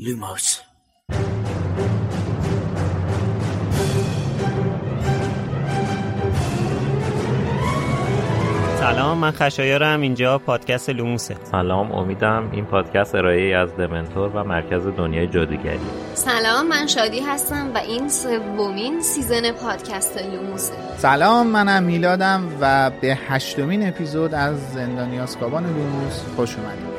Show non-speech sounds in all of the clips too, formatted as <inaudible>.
لوموس سلام من خشایارم. اینجا پادکست لوموسه. سلام امیدم این پادکست ارائه از دمنتور و مرکز دنیای جادوگری. سلام من شادی هستم و این سومین season پادکست لوموسه. سلام منم میلادم و به هشتمین اپیزود از زندانی آزکابان لوموس خوش اومدید.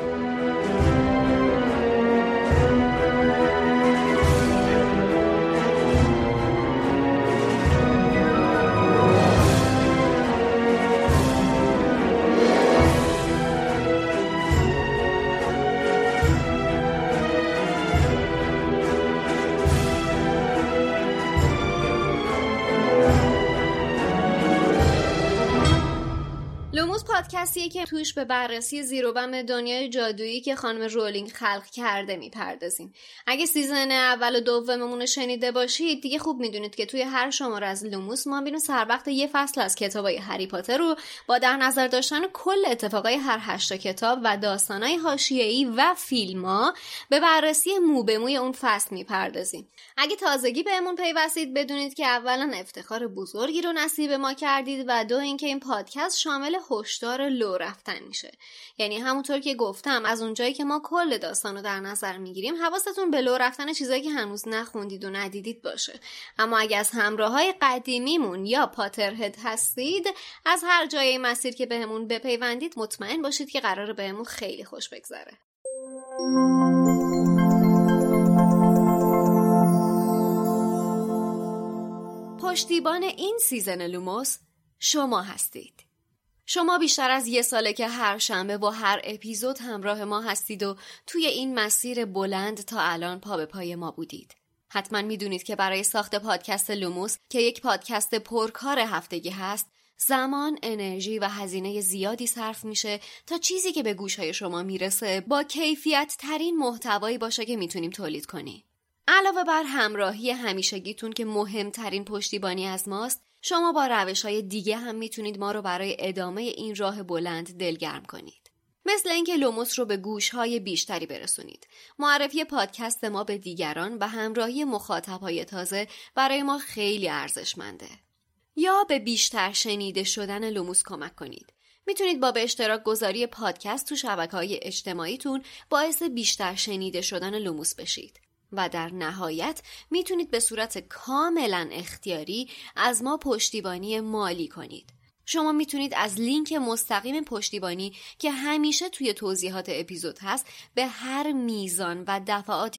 پادکستیه که توش به بررسی زیروبم دنیای جادویی که خانم رولینگ خلق کرده می‌پردازیم. اگه season اول و دوممون شنیده باشید دیگه خوب می‌دونید که توی هر شماره از لوموس ما سر وقت یه فصل از کتابای هری پاتر رو با در نظر داشتن کل اتفاقای هر هشتا کتاب و داستانای حاشیه‌ای و فیلما به بررسی مو به موی اون فصل می‌پردازیم. اگه تازگی بهمون پیوستید بدونید که اولا افتخار بزرگی رو نصیب ما کردید و دو اینکه این پادکست شامل هشدار لو رفتن میشه. یعنی همونطور که گفتم از اونجایی که ما کل داستان رو در نظر می‌گیریم حواستون به لو رفتن چیزایی که هنوز نخوندید و ندیدید باشه. اما اگه از همراه های قدیمیمون یا Potterhead هستید از هر جای مسیر که بهمون بپیوندید مطمئن باشید که قرار بهمون خیلی خوش بگذره. پشتیبان این season لوموس شما هستید. شما بیشتر از یه ساله که هر شنبه با هر اپیزود همراه ما هستید و توی این مسیر بلند تا الان پا به پای ما بودید. حتما می‌دونید که برای ساخت پادکست لوموس که یک پادکست پرکار هفتگی هست زمان، انرژی و هزینه زیادی صرف میشه تا چیزی که به گوشهای شما می‌رسه با کیفیت ترین محتوایی باشه که می‌تونیم تولید کنیم. علاوه بر همراهی همیشگیتون که مهمترین پشتیبانی از ماست شما با روش های دیگه هم می‌تونید ما رو برای ادامه این راه بلند دلگرم کنید. مثل اینکه لوموس رو به گوش های بیشتری برسونید. معرفی پادکست ما به دیگران و همراهی مخاطب های تازه برای ما خیلی ارزشمنده. یا به بیشتر شنیده شدن لوموس کمک کنید. می‌تونید با به اشتراک گذاری پادکست تو شبکه های اجتماعیتون باعث بیشتر شنیده شدن لوموس بشید. و در نهایت می‌تونید به صورت کاملا اختیاری از ما پشتیبانی مالی کنید. شما می‌تونید از لینک مستقیم پشتیبانی که همیشه توی توضیحات اپیزود هست به هر میزان و دفعات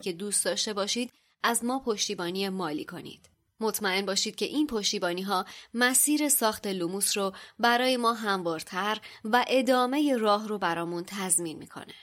که دوست داشته باشید از ما پشتیبانی مالی کنید. مطمئن باشید که این پشتیبانی ها مسیر ساخت لوموس رو برای ما هموارتر و ادامه راه رو برامون تضمین می‌کنه.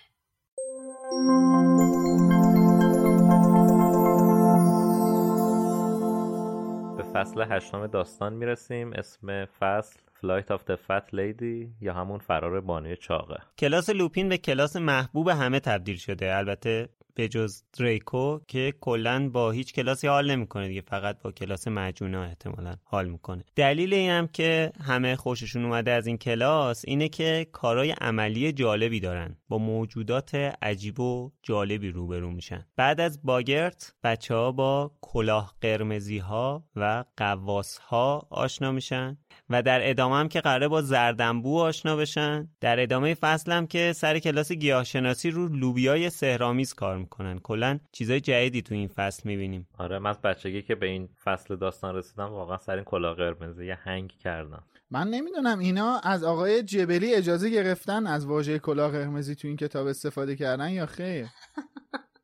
به فصل هشتم داستان می‌رسیم اسم فصل Flight of the Fat Lady یا همون فرار بانوی چاقه کلاس لوپین به کلاس محبوب همه تبدیل شده البته به جز دریکو که کلا با هیچ کلاسی حال نمی‌کنه دیگه فقط با کلاس مجونا احتمالا حال می‌کنه. دلیل این هم که همه خوششون اومده از این کلاس اینه که کارهای عملی جالبی دارن. با موجودات عجیب و جالبی روبرو میشن. بعد از باگرت بچه ها با کلاه قرمزی ها و قواس ها آشنا میشن. و در ادامه هم که قراره با زردنبو آشنا بشن. در ادامه فصل هم که سر کلاس گیاهشناسی رو لوبیای سهرامیز کار می‌کنن. کلا چیزای جدیدی تو این فصل می‌بینیم. آره من از بچگی که به این فصل داستان رسیدم واقعا سر این کلاه قرمزی یه هنگ کردم. من نمی‌دونم اینا از آقای جبلی اجازه گرفتن از واژه کلاه قرمزی تو این کتاب استفاده کردن یا خیر؟ <laughs>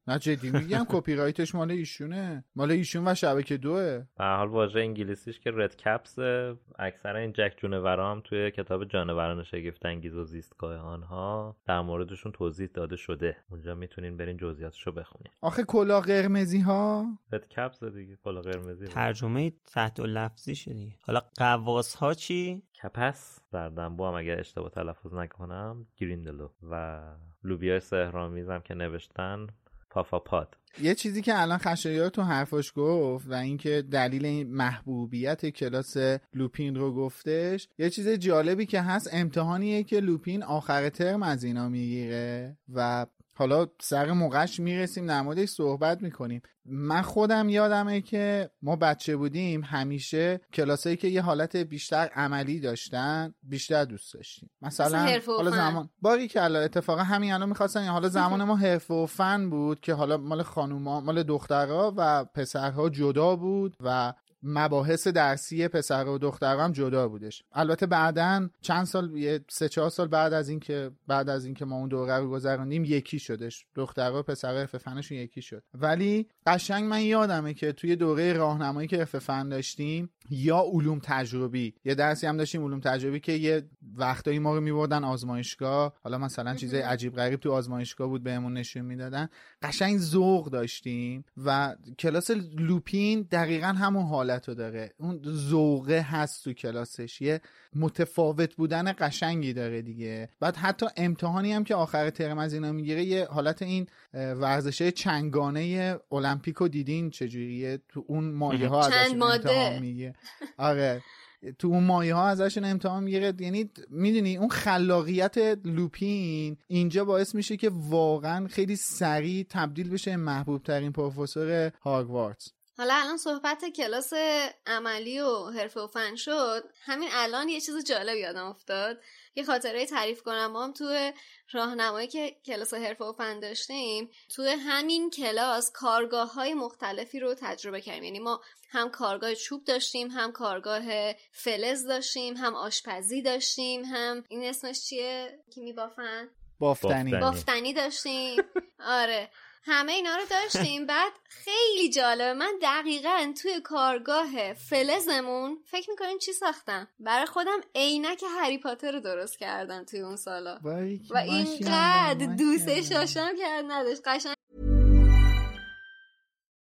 نه جدی میگم کپی رایتش مال ایشونه. مال ایشون و شبکه دوه. به حال واژه انگلیسیش که رد کپس اکثر این جک جونورا هم توی کتاب جانوران شگفت انگیز و زیستگاه آنها در موردشون توضیح داده شده. اونجا می‌تونین برین جزئیاتشو بخونین. آخه کلا قرمزی ها رد کپس دیگه کلا قرمزی. ترجمه تحت و لفظی شدی حالا قواس ها چی؟ کپس زردنبو هم اگر اشتباه تلفظ نکنم گریندلو. و لوبیای سهرامیزم که نوشتن پافاپاد یه چیزی که الان خشایار تو حرفاش گفت و اینکه دلیل این محبوبیت کلاس لوپین رو گفتش یه چیز جالبی که هست امتحانیه که لوپین آخر ترم از اینا می‌گیره و حالا سر موقعش می‌رسیم در موردش صحبت می‌کنیم. من خودم یادمه که ما بچه بودیم همیشه کلاسایی که یه حالت بیشتر عملی داشتن بیشتر دوست داشتیم. مثلا حالا زمان باری که اتفاقا همین الان می‌خواستن حالا زمان ما حرفه و فن بود که حالا مال خانوما مال دخترها و پسرها جدا بود و مباحث درسی پسر و دختر هم جدا بودش. البته بعدا چند سال یه سه چهار سال بعد از اینکه بعد از اینکه ما اون دوره رو گذروندیم یکی شدش. دختر و پسر فنشون یکی شد. ولی قشنگ من یادمه که توی دوره راهنمایی که فن داشتیم یا علوم تجربی. یه درسی هم داشتیم علوم تجربی که یه وقتایی ما رو میبردن آزمایشگاه. حالا مثلا چیزای عجیب غریب تو آزمایشگاه بود بهمون نشون می‌دادن. قشنگ ذوق داشتیم و کلاس لوپین دقیقا همون حالت رو داره. اون ذوقه هست تو کلاسش. یه متفاوت بودن قشنگی داره دیگه. بعد حتی امتحانی هم که آخر ترم از اینا می‌گیره یه حالت این ورزشه چنگانه المپیک رو دیدین؟ چجوریه؟ تو اون مایه ها ازشون امتحان میگه آره. تو اون مایه ها ازشون امتحان می‌گیره. یعنی می‌دونی اون خلاقیت لوپین اینجا باعث میشه که واقعا خیلی سریع تبدیل بشه محبوب ترین پروفسور هاگوارتس حالا الان صحبت کلاس عملی و حرفه و فن شد. همین الان یه چیز جالب یادم افتاد. یه خاطره تعریف کنم. ما هم تو راهنمایی که کلاس حرفه و فن داشتیم تو همین کلاس کارگاه های مختلفی رو تجربه کردیم. یعنی ما هم کارگاه چوب داشتیم هم کارگاه فلز داشتیم هم آشپزی داشتیم هم این اسمش چیه؟ کی میبافن بافتنی. بافتنی داشتیم. <laughs> آره. همه اینا رو داشتیم. بعد خیلی جالبه. من دقیقا توی کارگاه فلزمون فکر می‌کنین چی ساختم؟ برای خودم عینک هری پاتر رو درست کردم توی اون سالا. و اینقدر دوستش داشتم که نداشت. قشنگ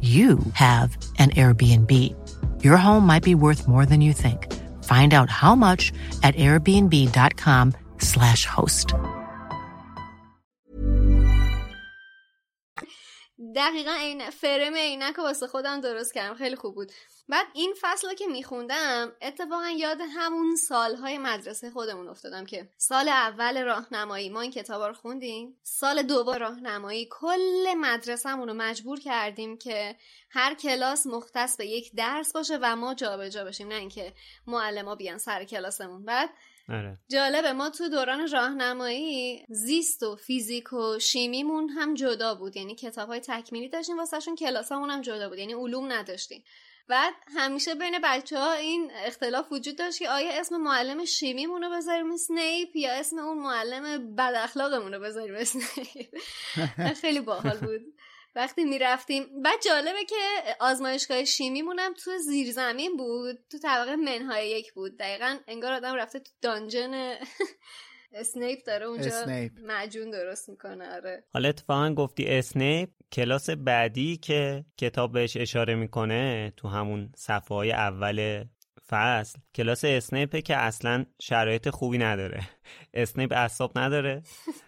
you have an Airbnb. Your home might be worth more than you think. Find out how much at airbnb.com/slash host. دقیقا عین فرم عینک رو واسه خودم درست کردم خیلی خوب بود بعد این فصل رو که میخوندم اتفاقا یاد همون سالهای مدرسه خودمون افتادم که سال اول راهنمایی ما این کتاب رو خوندیم. سال دوم راهنمایی کل مدرسهمون رو مجبور کردیم که هر کلاس مختص به یک درس باشه و ما جابجا جا بشیم نه اینکه معلما بیان سر کلاسمون. بعد آره. جالبه ما تو دوران راهنمایی زیست و فیزیک و شیمیمون هم جدا بود. یعنی کتاب های تکمیلی داشتیم واسهشون کلاسامون هم جدا بود. یعنی علوم نداشتیم. بعد همیشه بین بچه ها این اختلاف وجود داشت که آیا اسم معلم شیمیمون رو بذاریم اسنیپ یا اسم اون معلم بد اخلاقمون رو بذاریم اسنیپ <laughs> خیلی باحال بود. وقتی می‌رفتیم بعد جالبه که آزمایشگاه شیمیمونم تو زیرزمین بود تو طبقه منهای یک بود. دقیقا انگار آدم رفته تو dungeon اسنیپ داره اونجا اسنیپ. معجون درست می‌کنه آره. حالا اتفاقا گفتی اسنیپ کلاس بعدی که کتاب بهش اشاره می‌کنه تو همون صفحه های اول فصل. کلاس اسنیپه که اصلا شرایط خوبی نداره. اسنیپ اعصاب نداره.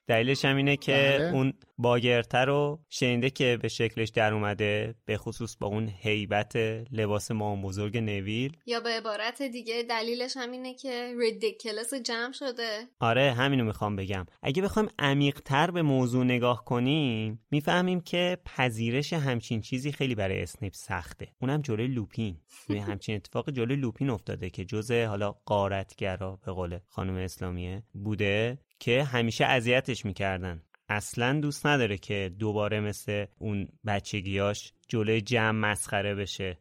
دلیلش هم اینه که بله. اون بوگارت رو شنیده که به شکلش در اومده به خصوص با اون هیبت لباس مام بزرگ نویل. یا به عبارت دیگه دلیلش هم اینه که Riddikulus جمع شده. آره همینو می‌خوام بگم. اگه بخوایم عمیقتر به موضوع نگاه کنیم می‌فهمیم که پذیرش همچین چیزی خیلی برای اسنیپ سخته. اونم جلوی لوپین. <laughs> همچین اتفاق جلوی لوپین افتاده که جزء حالا غارتگرا به قول خانم اسلامیه بوده که همیشه اذیتش می‌کردن. اصلا دوست نداره که دوباره مثل اون بچگیاش جلوی جمع مسخره بشه.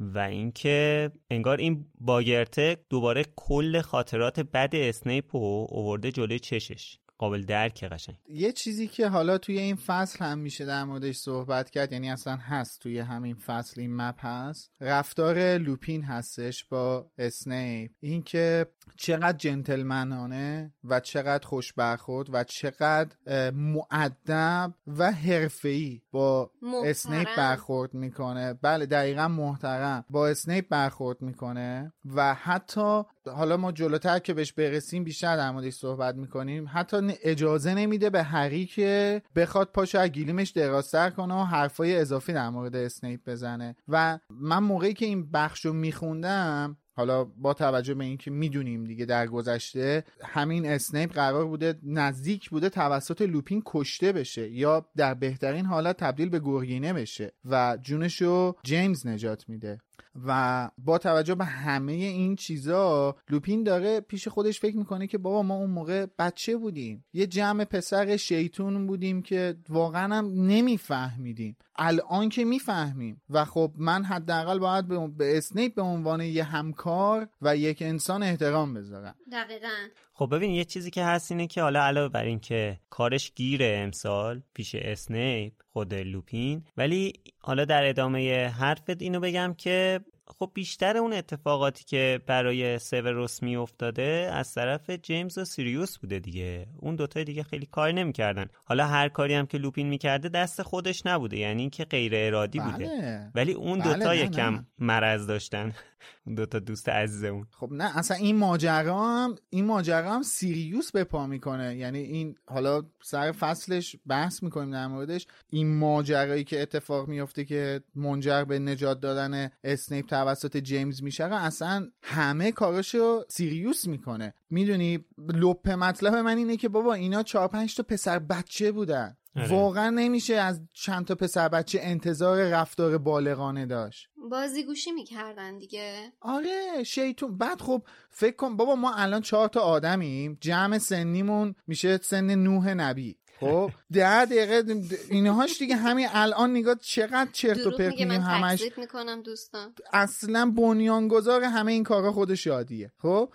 و اینکه انگار این باگرته دوباره کل خاطرات بد اسنیپ رو اوورده جلوی چشش. قابل درک قشنگ. یه چیزی که حالا توی این فصل هم میشه در موردش صحبت کرد یعنی اصلا هست توی همین فصل این مپ هست. رفتار لوپین هستش با اسنیپ. اینکه چقدر جنتلمنانه و چقدر خوش برخورد و چقدر اه، مؤدب و حرفه‌ای با محترم. اسنیپ برخورد می‌کنه. بله دقیقا محترم. با اسنیپ برخورد می‌کنه و حتی حالا ما جلوتر که بهش برسیم بیشتر در موردش صحبت می‌کنیم. حتی اجازه نمیده به هری که بخواد پاشو از گلیمش درازتر کنه و حرفای اضافی در مورد اسنیپ بزنه. و من موقعی که این بخش رو میخوندم حالا با توجه به اینکه می‌دونیم دیگه در گذشته همین اسنیپ قرار بوده نزدیک بوده توسط لوپین کشته بشه یا در بهترین حالت تبدیل به گرگینه بشه و جونشو جیمز نجات میده. و با توجه به همه این چیزا لوپین داره پیش خودش فکر می‌کنه که بابا ما اون موقع بچه بودیم. یه جمع پسر شیطون بودیم که واقعا هم نمیفهمیدیم. الان که می‌فهمیم. و خب من حداقل باید به, به اسنیپ به عنوان یه همکار و یک انسان احترام بذارم. دقیقا. خب ببین یه چیزی که هست اینه که حالا علاوه بر این که کارش گیره امسال پیش اسنیپ خود لوپین ولی حالا در ادامه حرفت اینو بگم که خب بیشتر اون اتفاقاتی که برای سیوروس می افتاده از طرف جیمز و سیریوس بوده دیگه. اون دوتای دیگه خیلی کار نمی‌کردن. حالا هر کاری هم که لوپین می‌کرده دست خودش نبوده یعنی اینکه غیر ارادی بوده. بله. ولی اون بله، دوتا یکم. مرض داشتن. <laughs> اون دوتا دوست عزیزمون خب نه اصلا این ماجرا هم این ماجرا هم سیریوس به پا می‌کنه. یعنی این حالا سر فصلش بحث می‌کنیم در موردش. این ماجرایی که اتفاق میفته که منجر به نجات دادن اسنیپ توسط جیمز میشه اصلا همه کاراشو سیریوس می‌کنه. می‌دونی لب مطلب من اینه که بابا اینا چهار پنج تا پسر بچه بودن. آره. واقعا نمیشه از چند تا پسر بچه انتظار رفتار بالغانه داشت. بازیگوشی می‌کردن دیگه. آره شیطون. بعد خب فکر کن بابا ما الان چهار تا آدمیم. جمع سنیمون میشه سن نوح نبی. خب ده دقیقه اینهاش دیگه همین الان نگاه چقدر چرت و پرت میگه همش. می‌کنم دوستان. اصلا بنیانگذار همه این کارا خود شادیه. خب؟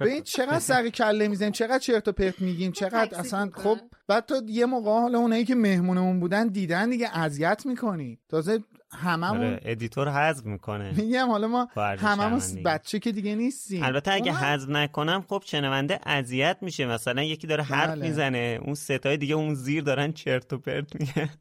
ببین چقدر <laughs> سر کله می‌زنیم چقدر چرت و پرت میگیم چقدر اصلا. خب بعد تو یه موقع حالا اونایی که مهمونمون بودن دیدن دیگه اذیت می‌کنی. تازه هممون آره ادیتور حذف می‌کنه. میگم حالا ما هممون. بچه که دیگه نیستیم. البته اگه حذف نکنم خب شنونده اذیت میشه. مثلا یکی داره حرف بله. می‌زنه اون ستای دیگه اون زیر دارن چرت و پرت میگن. <laughs>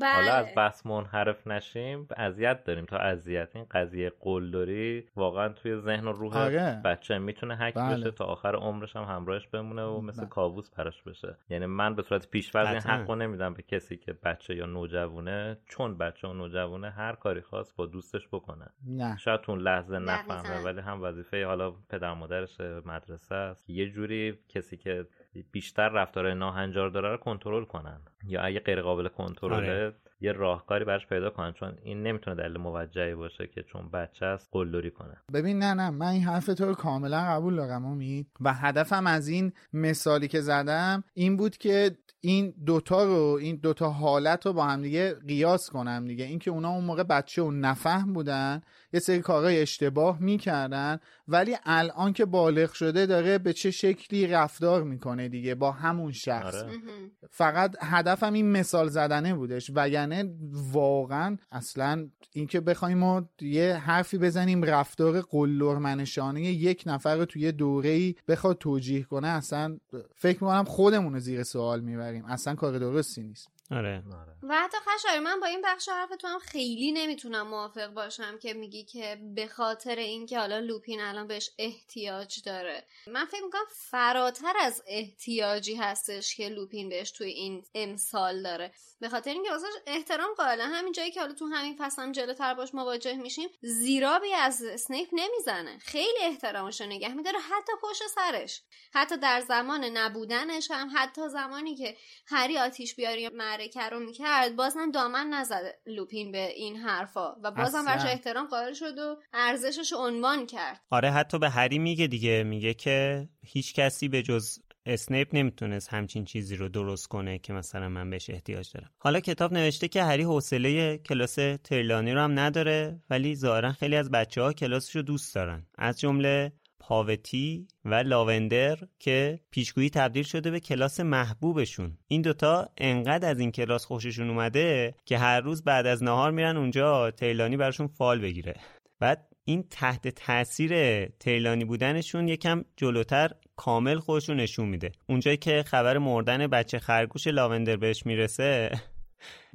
بله. حالا از بحث منحرف نشیم اذیت داریم تا اذیت این قضیه قلدری واقعا توی ذهن و روح آره. بچه می‌تونه حک بله. بشه تا آخر عمرش هم همراهش بمونه و مثل بله. کابوس براش بشه یعنی من به صورت پیش‌فرض این. حقو نمیدم به کسی که بچه یا نوجوونه چون بچه و نوجوونه هر کاری خواست با دوستش بکنه نه شاید تو اون لحظه. نفهمه ولی هم وظیفه حالا پدر مادرش مدرسه است که یه جوری کسی که بیشتر رفتار ناهنجار داره رو کنترل کنن. یا اگه غیر قابل کنترله آره. یه راهکاری براش پیدا کنن. چون این نمی‌تونه دلیل موجهی باشه که چون بچه است قلدری کنه. ببین نه نه. من این حرف تو رو کاملا قبول دارم امید. و هدفم از این مثالی که زدم این بود که این دوتا رو این دوتا حالت رو با هم دیگه قیاس کنم دیگه. اینکه اونا اون موقع بچه و نفهم بودن یه سری کارهای اشتباه می‌کردن ولی الان که بالغ شده داره به چه شکلی رفتار می‌کنه دیگه با همون شخص. آره. فقط هدفم این مثال زدنه بودش وگرنه واقعا اصلا اینکه بخوایم ما یه حرفی بزنیم رفتار قلدرمنشانه یک نفر رو توی دوره ای بخواد توجیه کنه اصلا فکر می‌کنم خودمون رو زیر سوال می‌بریم. اصلا کار درستی نیست. آره. و حتی خشایار من با این بخش حرف تو هم خیلی نمی‌تونم موافق باشم که میگی که به خاطر اینکه حالا لوپین الان بهش احتیاج داره. من فکر می‌کنم فراتر از احتیاجی هستش که لوپین بهش توی این امسال داره. به خاطر اینکه واسه احترام قائلا همین جایی که حالا تو همین فصل هم جلوتر باش مواجه میشیم زیرابی از اسنیپ نمی‌زنه. خیلی احترامش رو نگه میداره. حتی پشت سرش. حتی در زمان نبودنش هم. حتی زمانی که هری آتیش بیاری معرکه رو می‌کرد بازم دامن نزد لوپین به این حرفا و بازم. برش احترام قائل شد و ارزشش عنوان کرد. آره حتی به هری میگه دیگه میگه که هیچ کسی به جز اسنیپ نمی‌تونست همچین چیزی رو درست کنه که مثلا من بهش احتیاج دارم. حالا کتاب نوشته که هری حوصله کلاس ترلانی رو هم نداره ولی ظاهرا خیلی از بچه ها کلاسش رو دوست دارن. از جمله پاوتی و لاوندر که پیشگویی تبدیل شده به کلاس محبوبشون. این دوتا انقدر از این کلاس خوششون اومده که هر روز بعد از نهار میرن اونجا تیلانی براشون فال بگیره. بعد این تحت تاثیر تیلانی بودنشون یکم جلوتر کامل خودشون نشون میده. اونجایی که خبر مردن بچه خرگوش لاوندر بهش می‌رسه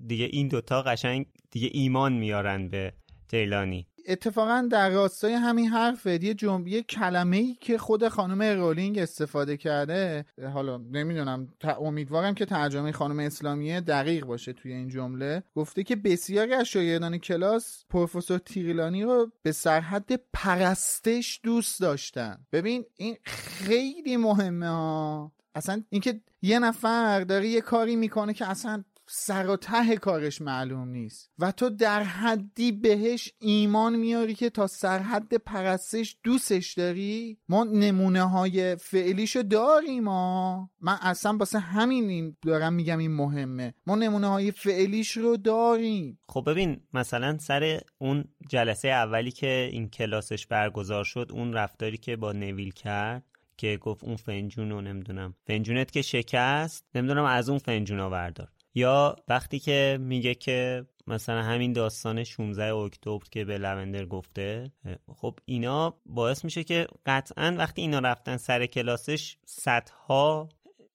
دیگه این دوتا قشنگ دیگه ایمان میارن به تیلانی. اتفاقا در راستای همین حرف یه جمله یه کلمه ای که خود خانم رولینگ استفاده کرده حالا نمی‌دونم امیدوارم که ترجمه خانم اسلامیه دقیق باشه توی این جمله. گفته که بسیاری از شاگردان کلاس پروفسور تیریلانی رو به سرحد پرستش دوست داشتن. ببین این خیلی مهمه ها. اصلا اینکه یه نفر داره یه کاری می‌کنه که اصلا سر و ته کارش معلوم نیست. و تو در حدی بهش ایمان میاری که تا سرحد پرستش دوستش داری؟ ما نمونه های فعلیشو داریم ما من اصلا باسه همین این دارم میگم این مهمه. ما نمونه های فعلیش رو داریم. خب ببین مثلا سر اون جلسه اولی که این کلاسش برگزار شد اون رفتاری که با نویل کرد که گفت اون فنجون رو نمی‌دونم فنجونت که شکست نمی‌دونم از اون فنجون ها بردار. یا وقتی که میگه که مثلا همین داستان 16 اکتبر که به لوندر گفته خب اینا باعث میشه که قطعا وقتی اینا رفتن سر کلاسش صدها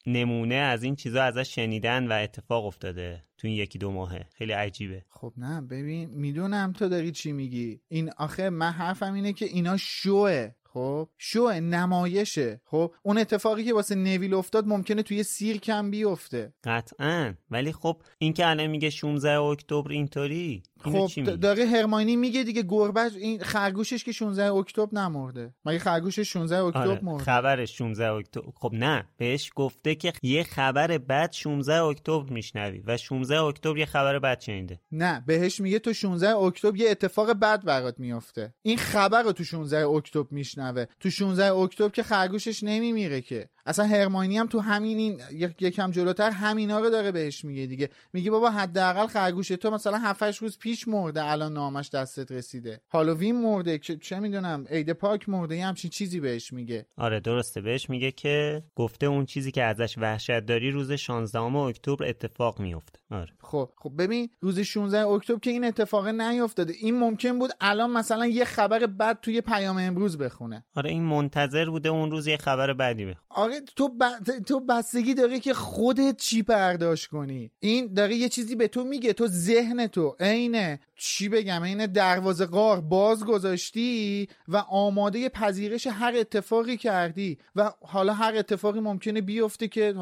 نمونه از این چیزا ازش شنیدن و اتفاق افتاده تو این یکی دو ماهه. خیلی عجیبه. خب نه ببین می‌دونم تو داری چی میگی. این آخه من حرفم اینه که اینا شوه. خب؟ شو نمایشه. خب؟ اون اتفاقی که واسه نویل افتاد ممکنه توی سیرک هم بیفته. قطعا. ولی خب این که الان میگه 16 اکتبر اینطوری. خب داره هرماینی میگه دیگه گربه این خرگوشش که 16 اکتبر نمرده. مگه خرگوشش 16 اکتبر آره. مرده؟ خبرش 16 اکتبر خب نه بهش گفته که یه خبر بد 16 اکتبر میشنوی و 16 اکتبر یه خبر بد شنیده. نه بهش میگه تو 16 اکتبر یه اتفاق بد برات میافته. این خبر رو تو 16 اکتبر میشنوه. تو 16 اکتبر که خرگوشش نمیمیره که. اصلا هرماینی هم تو همین این یکم جلوتر همینا رو داره بهش میگه دیگه. میگه بابا حداقل خرگوش تو مثلا 7 روز پیش پیش مرده الان نامش دستت رسیده. هالووین مرده چه می‌دونم عید پاک مرده یه همچین چیزی بهش میگه. آره درسته بهش میگه که گفته اون چیزی که ازش وحشت داری روز 16 اکتبر اتفاق میفته آره. خب خب ببین روز 16 اکتبر که این اتفاق نیفتاده. این ممکن بود الان مثلا یه خبر بد توی پیام امروز بخونه. آره این منتظر بوده اون روز یه خبر بدی بخونه. آره تو ب... تو بستگی داره که خودت چی برداشت کنی. این داره یه چیزی به تو میگه تو ذهن تو عینه چی بگم؟ این دروازه قار باز گذاشتی و آماده پذیرش هر اتفاقی کردی و حالا هر اتفاقی ممکنه بیفته که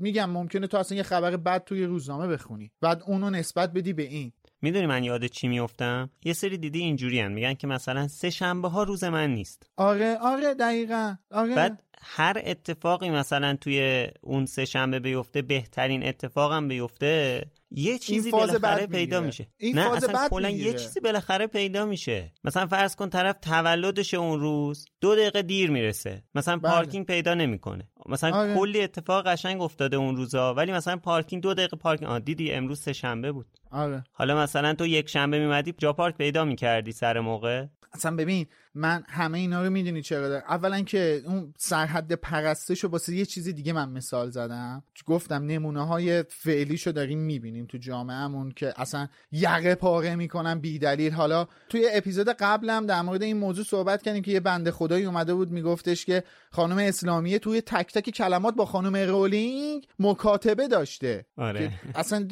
میگم ممکنه تو اصلا یه خبر بد توی روزنامه بخونی. بعد اونو نسبت بدی به این. می‌دونی من یاد چی میفتم یه سری دیدی اینجوری میگن که مثلا سه شنبه ها روز من نیست. آره آره دقیقا. آره. بعد هر اتفاقی مثلا توی اون سه شنبه بیفته بهترین اتفاقم بیفته یه چیزی بالاخره پیدا میشه. این نه فاز اصلا کلا یه چیزی بالاخره پیدا میشه. مثلا فرض کن طرف تولدش اون روز دو دقیقه دیر می‌رسه. مثلا بله. پارکینگ پیدا نمی‌کنه. مثلا آره. کلی اتفاق قشنگ افتاده اون روزا ولی مثلا پارکینگ دو دقیقه پارکینگ آ دیدی امروز سه شنبه بود. آره. حالا مثلا تو یک شنبه میمدی جا پارک پیدا می‌کردی سر موقع؟ اصلا ببین من همه اینا رو می‌دونی چرا دارم. اولا که اون سرحد پرستش رو واسه یه چیزی دیگه من مثال زدم. گفتم نمونه های فعلیشو داریم می‌بینیم تو جامعهمون که اصلا یقه پاره می‌کنن بی دلیل حالا توی اپیزود قبلم در مورد این موضوع صحبت کردیم که یه بنده خدایی اومده بود میگفتش که خانم اسلامیه توی تک تک کلمات با خانم رولینگ مکاتبه داشته. آره. اصلا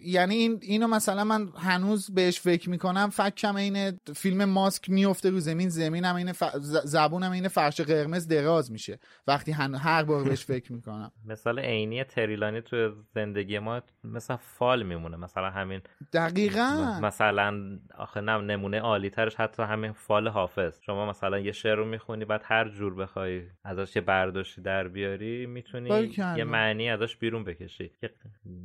یعنی این اینو مثلا من هنوز بهش فکر می‌کنم. فکم این فیلم ماسک میفته رو زمین زمینم این ف... زبونم این فرش قرمز دراز میشه. وقتی هن... هر بار بهش فکر می‌کنم. مثال عینی تریلانی تو زندگی ما مثلا فال میمونه. مثلا همین دقیقا. مثلا آخه نه نمونه عالی ترش حتی همین فال حافظ. شما مثلا یه شعر رو می‌خونی بعد هر جور بخوای ازش یه برداشتی در بیاری می‌تونی یه معنی ازش بیرون بکشی.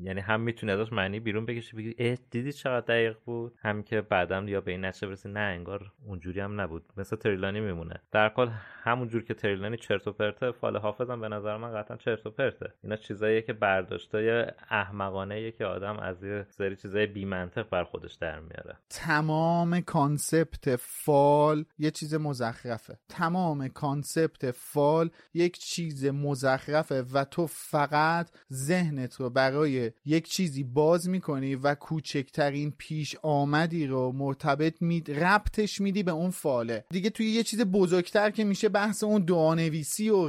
یعنی هم می‌تونی ازش معنی بیرون بکشی بگی دیدی چقدر دقیق بود؟ هم که بعدم یا به این نتیجه برسی نه انگار اونجوری هم نبود. مثل تریلانی میمونه. در کل همون جور که تریلانی چرت و پرته فال حافظم به نظر من قطعا چرت و پرته. اینا چیزاییه که برداشتای احمقانه که آدم از یه سری چیزای بی منطق بر خودش در میاره. تمام concept فال یه چیز مزخرفه. تمام concept فال یک چیز مزخرفه و تو فقط ذهنت رو برای یک چیزی باز می‌کنی و کوچکترین پیش آمدی رو مرتبط می ربطش میدی به اون فاله. دیگه توی یه چیز بزرگتر که میشه بحث اون دعانویسی و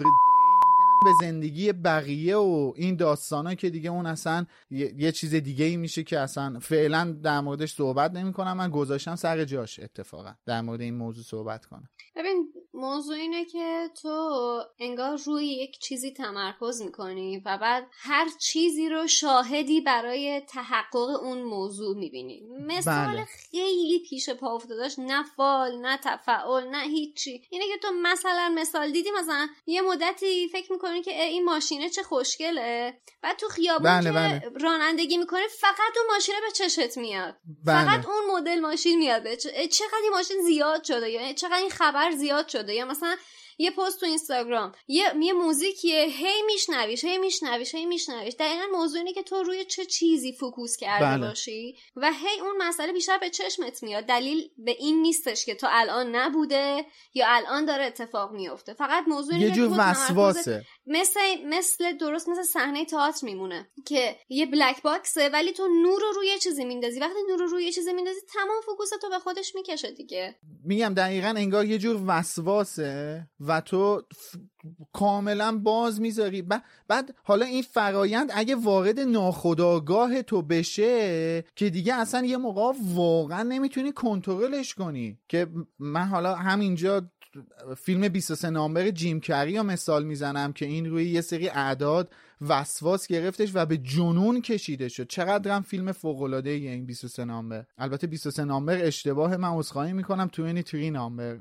به زندگی بقیه و این داستانا که دیگه اون اصلا یه, چیز دیگه ای میشه که اصلا فعلا در موردش صحبت نمی کنم من گذاشتم سر جاش اتفاقا در مورد این موضوع صحبت کنم. ببین موضوع اینه که تو انگار روی یک چیزی تمرکز می‌کنی و بعد هر چیزی رو شاهدی برای تحقق اون موضوع می‌بینی مثال بله. خیلی پیش پا افتاداش نه فال نه تفعال نه هیچی اینه که تو مثلا مثال دیدی مثلا یه مدتی فکر می‌کنی که این ماشینه چه خوشگله بعد تو خیابون بله که بله. رانندگی می‌کنی فقط اون ماشینه به چشت میاد بله. فقط اون مدل ماشین میاد به چقدر این ماشین زیاد شده یا چقدر این خبر زیاد شده یا مثلا یه پست تو اینستاگرام یه یه موزیکیه هی میشنویش هی میشنویش هی میشنویش. دقیقا موضوع اینه که تو روی چه چیزی focus کرده بله. باشی و هی اون مسئله بیشتر به چشمت میاد. دلیل به این نیستش که تو الان نبوده یا الان داره اتفاق میفته فقط موضوع یه جور وسواسه مثل مثل درست مثل صحنه تئاتر میمونه که یه black box ه ولی تو نور رو روی چیزی میندازی. وقتی نور رو روی چیزی میندازی تمام focus تو به خودش می‌کشه دیگه. میگم دقیقا انگار یه جور وسواسه و تو کاملا باز می‌ذاری. بعد حالا این فرایند اگه وارد ناخداگاه تو بشه که دیگه اصلا یه موقع واقعا نمی‌تونی کنترلش کنی. که من حالا همینجا فیلم 23 نامبر جیم کری رو مثال می‌زنم که این روی یه سری اعداد وسواس گرفتش و به جنون کشیده شد. چقدر فیلم فوق العاده ای این 23 نامبر. البته 23 نامبر اشتباه من عذرخواهی می‌کنم. تو 23 نامبر.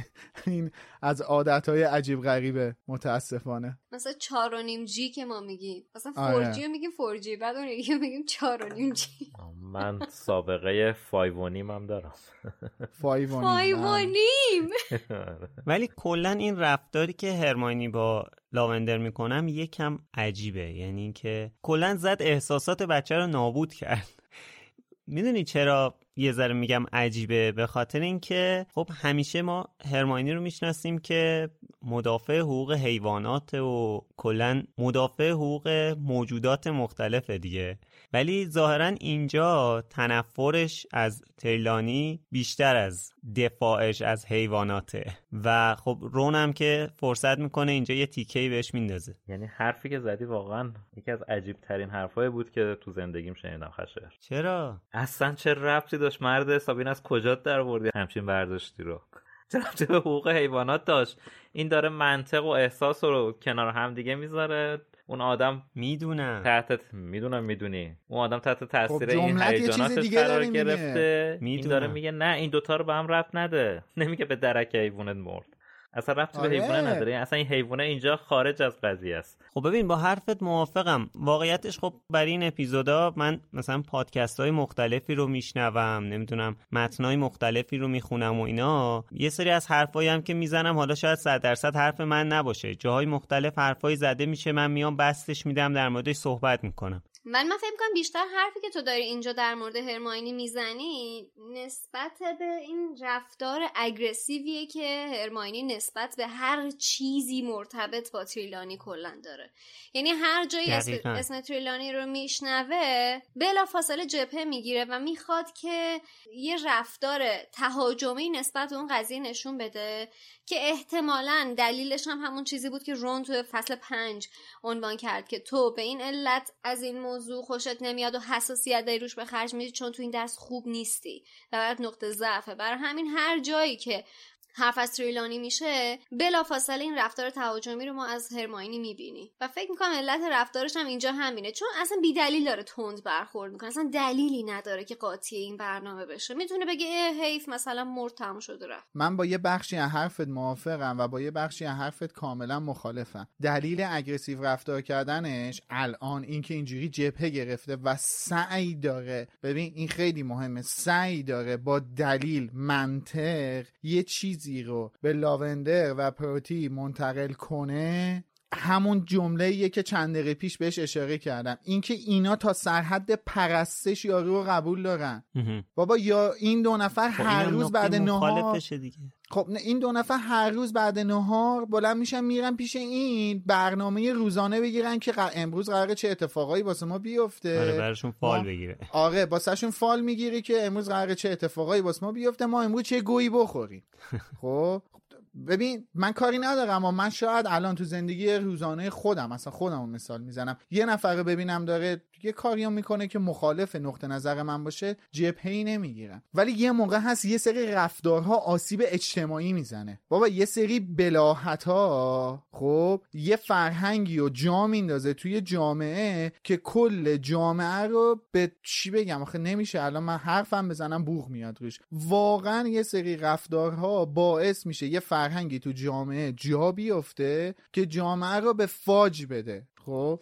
<laughs> این از عادت های عجیب غریبه. متاسفانه. مثلا 4 و نیم جی که ما میگیم. مثلا 4 آره. جی میگیم 4 جی. بعد اون یکی میگیم 4 و نیم جی. <laughs> من سابقه 5 و نیم هم دارم. <laughs> 5 و نیم. ولی کلا این رفتاری که هرماینی با لاوندر می‌کنم یکم عجیبه. یعنی اینکه کلا زد احساسات بچه رو نابود کرد. <laughs> می‌دونی چرا یه ذره میگم عجیبه؟ به خاطر اینکه خب همیشه ما هرماینی رو می‌شناسیم که مدافع حقوق حیوانات و کلا مدافع حقوق موجودات مختلفه دیگه. ولی ظاهرا اینجا تنفرش از تریلانی بیشتر از دفاعش از حیواناته. و خب رونم که فرصت می‌کنه اینجا یه تیکهی بهش میندازه. یعنی حرفی که زدی واقعا یکی از عجیب ترین حرفایی بود که تو زندگیم شنیدم خشه. چرا؟ اصلا چه ربطی داشت؟ مرد سابین از کجا در بردی همچین برداشتی رو. چه ربطی به حقوق حیوانات داشت؟ این داره منطق و احساس رو کنار هم دیگه می‌ذاره. اون آدم می‌دونم. تحت می‌دونم می‌دونی. اون آدم تحت تاثیر خب این هیجاناتش دیگه قرار. گرفته. این می‌دونم. داره میگه نه این دوتا رو به هم ربط نده. <laughs> نمیگه به درک حیوانت مرد. اصلا ربطی به آره. حیوانه نداره. اصلا این حیوانه اینجا خارج از قضیه است. خب ببین با حرفت موافقم. واقعیتش خب برای این اپیزودا من مثلا پادکست های مختلفی رو میشنوم نمی‌دونم متنای مختلفی رو می‌خونم و اینا. یه سری از حرفایی هم که می‌زنم حالا شاید صد درصد حرف من نباشه. جاهای مختلف حرفایی زده میشه من میام بستش میدم در موردش صحبت می‌کنم. ولی من فکر کنم بیشتر حرفی که تو داری اینجا در مورد هرماینی می‌زنی نسبت به این رفتار اگرسیویه که هرماینی نسبت به هر چیزی مرتبط با تریلانی کلا داره یعنی هر جایی اسم. اسم تریلانی رو میشنوه بلا فاصله جبهه می‌گیره و می‌خواد که یه رفتار تهاجمی نسبت به اون قضیه نشون بده که احتمالا دلیلش هم همون چیزی بود که رون تو فصل پنج عنوان کرد که تو به این علت از این موضوع خوشت نمیاد و حساسیت داری روش به خرج میدی چون تو این درس خوب نیستی. و برات نقطه ضعفه. برای همین هر جایی که حرف از تریلانی میشه بلافاصله این رفتار تهاجمی رو ما از هرماینی می‌بینی. و فکر می‌کنم علت رفتارش هم اینجا همینه. چون اصلا بیدلیل داره تند برخورد می‌کنه. اصلا دلیلی نداره که قاطی این برنامه بشه. می‌تونه بگه اه حیف مثلا مرد تموم شده رفت. من با یه بخشی از حرفت موافقم و با یه بخشی از حرفت کاملا مخالفم. دلیل اگریسیو رفتار کردنش الان اینکه اینجوری جبهه گرفته و سعی داره. ببین این خیلی مهمه. سعی داره با دلیل منطق یه چیزی رو به لاوندر و پروتی منتقل کنه همون جمله که چند دقیقه پیش بهش اشاره کردم. اینکه اینا تا سرحد پرستش یارو رو قبول دارن. بابا یا این دو نفر خب هر روز بعد نهار دیگه. خب این دو نفر هر روز بعد نهار بلند میشن میرن پیش این برنامه روزانه بگیرن که امروز قراره چه اتفاقایی واسه ما بیفته. آره براشون فال بگیره. آره واسهشون فال می‌گیری که امروز قراره چه اتفاقایی واسه ما بیفته. ما امروز چه گویی بخوریم. <laughs> خب ببین من کاری ندارم اما من شاید الان تو زندگی روزانه خودم اصلا خودم مثال می‌زنم. یه نفر رو ببینم داره یه کاریو می‌کنه که مخالف نقطه نظر من باشه جبهه‌ای نمی‌گیرم. ولی یه موقع هست یه سری رفتارها آسیب اجتماعی می‌زنه. بابا یه سری بلاحت ها خب یه فرهنگی و جا میندازه توی جامعه که کل جامعه رو به چی بگم؟ آخه نمیشه. الان من حرفم بزنم بوغ میاد روش. واقعا یه سری رفتارها باعث میشه یه فرهنگی تو جامعه جا بیفته که جامعه رو به فاج بده. خب؟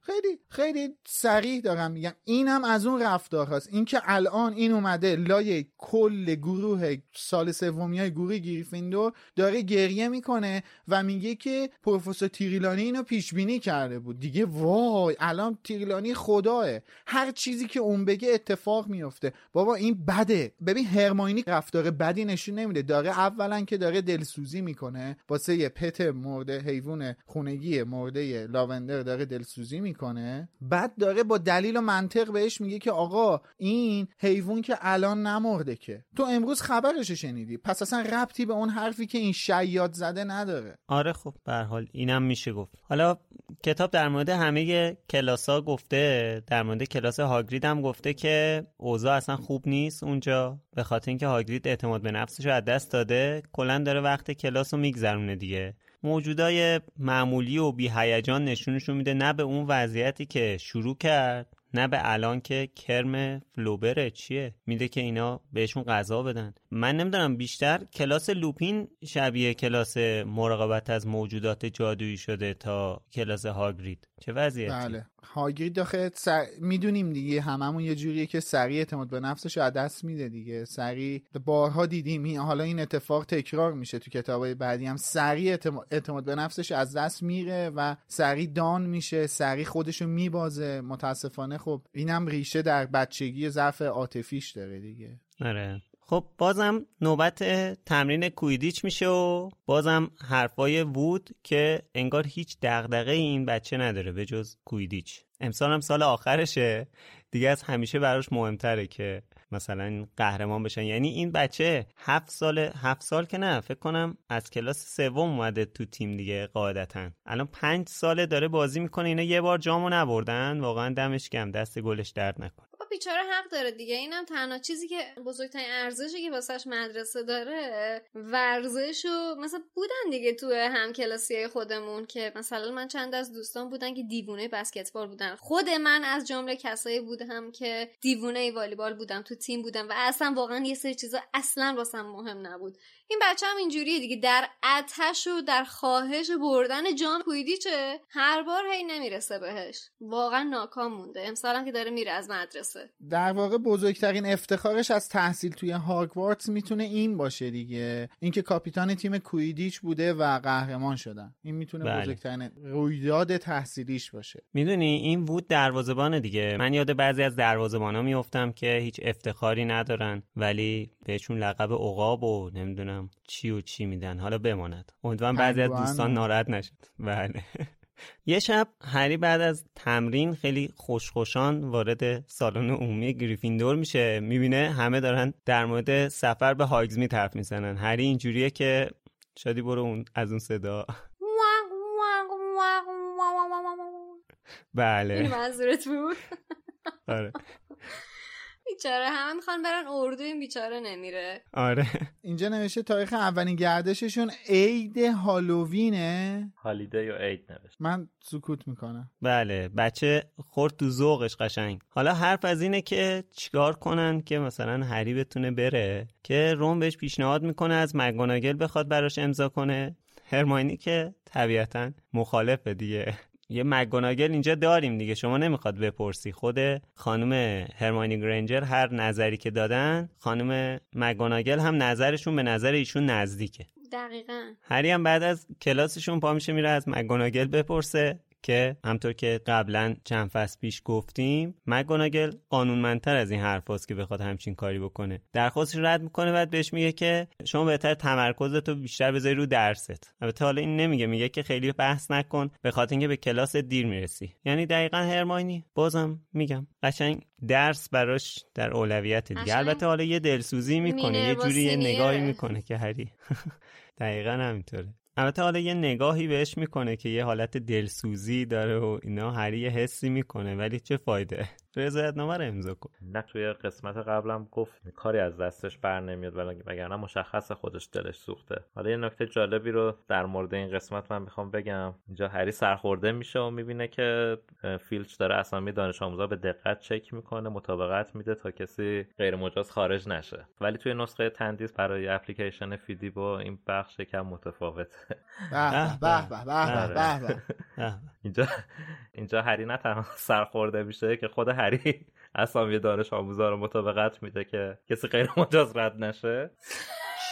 خیلی خیلی سریع دارم میگم. اینم از اون رفتار هست اینکه الان این اومده لای کل گروه سال سومی های گروه گریفیندور داره گریه می‌کنه و میگه که پروفسور تیریلانی اینو پیش بینی کرده بود. دیگه وای الان تیریلانی خداه هر چیزی که اون بگه اتفاق میفته بابا این بده. ببین هرماینی رفتار بدی نشون نمیده. داره اولا که داره دلسوزی می‌کنه. واسه پت مرده حیوان خونگی مرده لاوندر داره دلسوزی می‌کنه. بعد داره با دلیل و منطق بهش میگه که آقا این حیوان که الان نمرده که. تو امروز خبرش شنیدی. پس اصلا ربطی به اون حرفی که این شیاد زده نداره. آره خب به هر حال اینم میشه گفت. حالا کتاب در مورد همه کلاسا گفته در مورد کلاس هاگرید هم گفته که اوضاع اصلا خوب نیست اونجا به خاطر اینکه هاگرید اعتماد به نفسش رو از دست داده. کلا داره وقت کلاس رو میگذرونه دیگه. موجودای معمولی و بی هیجان نشونشون میده نه به اون وضعیتی که شروع کرد نه به الان که کرم فلوبره چیه. میده که اینا بهشون غذا بدن. من نمی‌دونم بیشتر کلاس لوپین شبیه کلاس مراقبت از موجودات جادویی شده تا کلاس هاگرید. چه وضعیتی؟ بله. هاگرید داخل سر... می‌دونیم دیگه هممون یه جوریه که سریع اعتماد به نفسش از دست میده دیگه. سریع بارها دیدیم این حالا این اتفاق تکرار میشه تو کتابای بعدی هم. سریع اعتماد, اعتماد به نفسش از دست میره و سریع دان میشه سریع خودشو میبازه. متاسفانه خب اینم ریشه در بچگی ضعف عاطفیش داره دیگه. آره. خب بازم نوبت تمرین کویدیچ میشه و بازم حرفای وود که انگار هیچ دغدغه این بچه نداره به جز کویدیچ. امسال هم سال آخرشه. دیگه از همیشه براش مهمتره که مثلا قهرمان بشن. یعنی این بچه هفت سال هفت سال که نه فکر کنم از کلاس سوم اومده تو تیم دیگه قاعدتا. الان پنج ساله داره بازی می‌کنه. اینا یه بار جامو نبردن. واقعا دمش گم دست گلش درد نکن بیچاره حق داره دیگه. اینم تنها چیزی که بزرگترین ارزشی که واسش مدرسه داره ورزش و مثلا بودن دیگه تو هم کلاسی خودمون که مثلا من چند از دوستان بودن که دیوونه بسکتبال بودن. خود من از جمله کسایی بودم که دیوونه والیبال بودم تو تیم بودم و اصلا واقعا یه سری چیزا اصلا واسم مهم نبود. این بچه هم اینجوریه دیگه. در اتش و در خواهش بردن جام کویدیچه هر بار هی نمی‌رسه بهش. واقعا ناکام مونده. امسال که داره میره از مدرسه. در واقع بزرگترین افتخارش از تحصیل توی هاگوارتس می‌تونه این باشه دیگه. اینکه کاپیتان تیم کویدیچ بوده و قهرمان شدن. این می‌تونه بله. بزرگترین رویداد تحصیلیش باشه. می‌دونی این بود دروازه‌بان دیگه. من یاد بعضی از دروازه‌بانا میافتم که هیچ افتخاری ندارن ولی بهشون لقب عقاب و نمی‌دونم چی و چی میدن. حالا بماند. امیدوارم بعضی از دوستان ناراحت نشد بله. یه شب هری بعد از تمرین خیلی خوشخوشان وارد سالن عمومی گریفیندور میشه. می‌بینه همه دارن در مورد سفر به هاگزمی حرف می‌زنن. هری اینجوریه که شادی برو اون از اون صدا. بله. این منظورت بود؟ آره. بیچاره همه می‌خوان برن اردو این بیچاره نمیره. آره. اینجا نوشته تاریخ اولین گردششون عید هالووینه. هالیده یا عید نوشته. من سکوت می‌کنم. بله بچه خورد تو ذوقش قشنگ. حالا حرف از اینه که چیکار کنن که مثلا هری بتونه بره که روم بهش پیشنهاد می‌کنه از مگوناگل بخواد براش امضا کنه. هرماینی که طبیعتا مخالفه دیگه. یه مگوناگل اینجا داریم دیگه. شما نمی‌خواد بپرسی. خود خانم هرمانی گرنجر هر نظری که دادن خانم مگوناگل هم نظرشون به نظر ایشون نزدیکه. دقیقا. هری هم بعد از کلاسشون پا میشه میره از مگوناگل بپرسه. که همطور که قبلا چند فصل پیش گفتیم مگوناگل قانونمندتر از این حرف که بخواد همچین کاری بکنه. درخواستش رد می‌کنه بعد بهش میگه که شما بهتر تمرکزتو بیشتر بذاری رو درست. البته حالا این نمیگه میگه که خیلی بحث نکن به خاطر اینکه به کلاس دیر می‌رسی. یعنی دقیقا هرماینی. بازم میگم قشنگ درس براش در اولویت دیگه. البته حالا یه دلسوزی می‌کنه یه جوری یه نگاهی می‌کنه که هری <laughs> دقیقا همینطوره. البته حالا یه نگاهی بهش می‌کنه که یه حالت دلسوزی داره و اینا هری حسی می‌کنه ولی چه فایده؟ رضایتنامه رو امضا کن. نه توی قسمت قبلم گفت کاری از دستش بر نمیاد وگرنه مشخص خودش دلش سوخته. حالا یه نکته جالبی رو در مورد این قسمت من می‌خوام بگم. اینجا هری سرخورده میشه و می‌بینه که فیلچ داره اسامی دانش آموزا به دقت چک می‌کنه مطابقت میده تا کسی غیر مجاز خارج نشه. ولی توی نسخه تندیس برای اپلیکیشن فیدی با این بخش کم متفاوته. به به به به اینجا اینجا هری نه تنها سرخورده میشه که خود هری اسامی دانش آموزا رو مطابقت میده که کسی غیر مجاز رد نشه.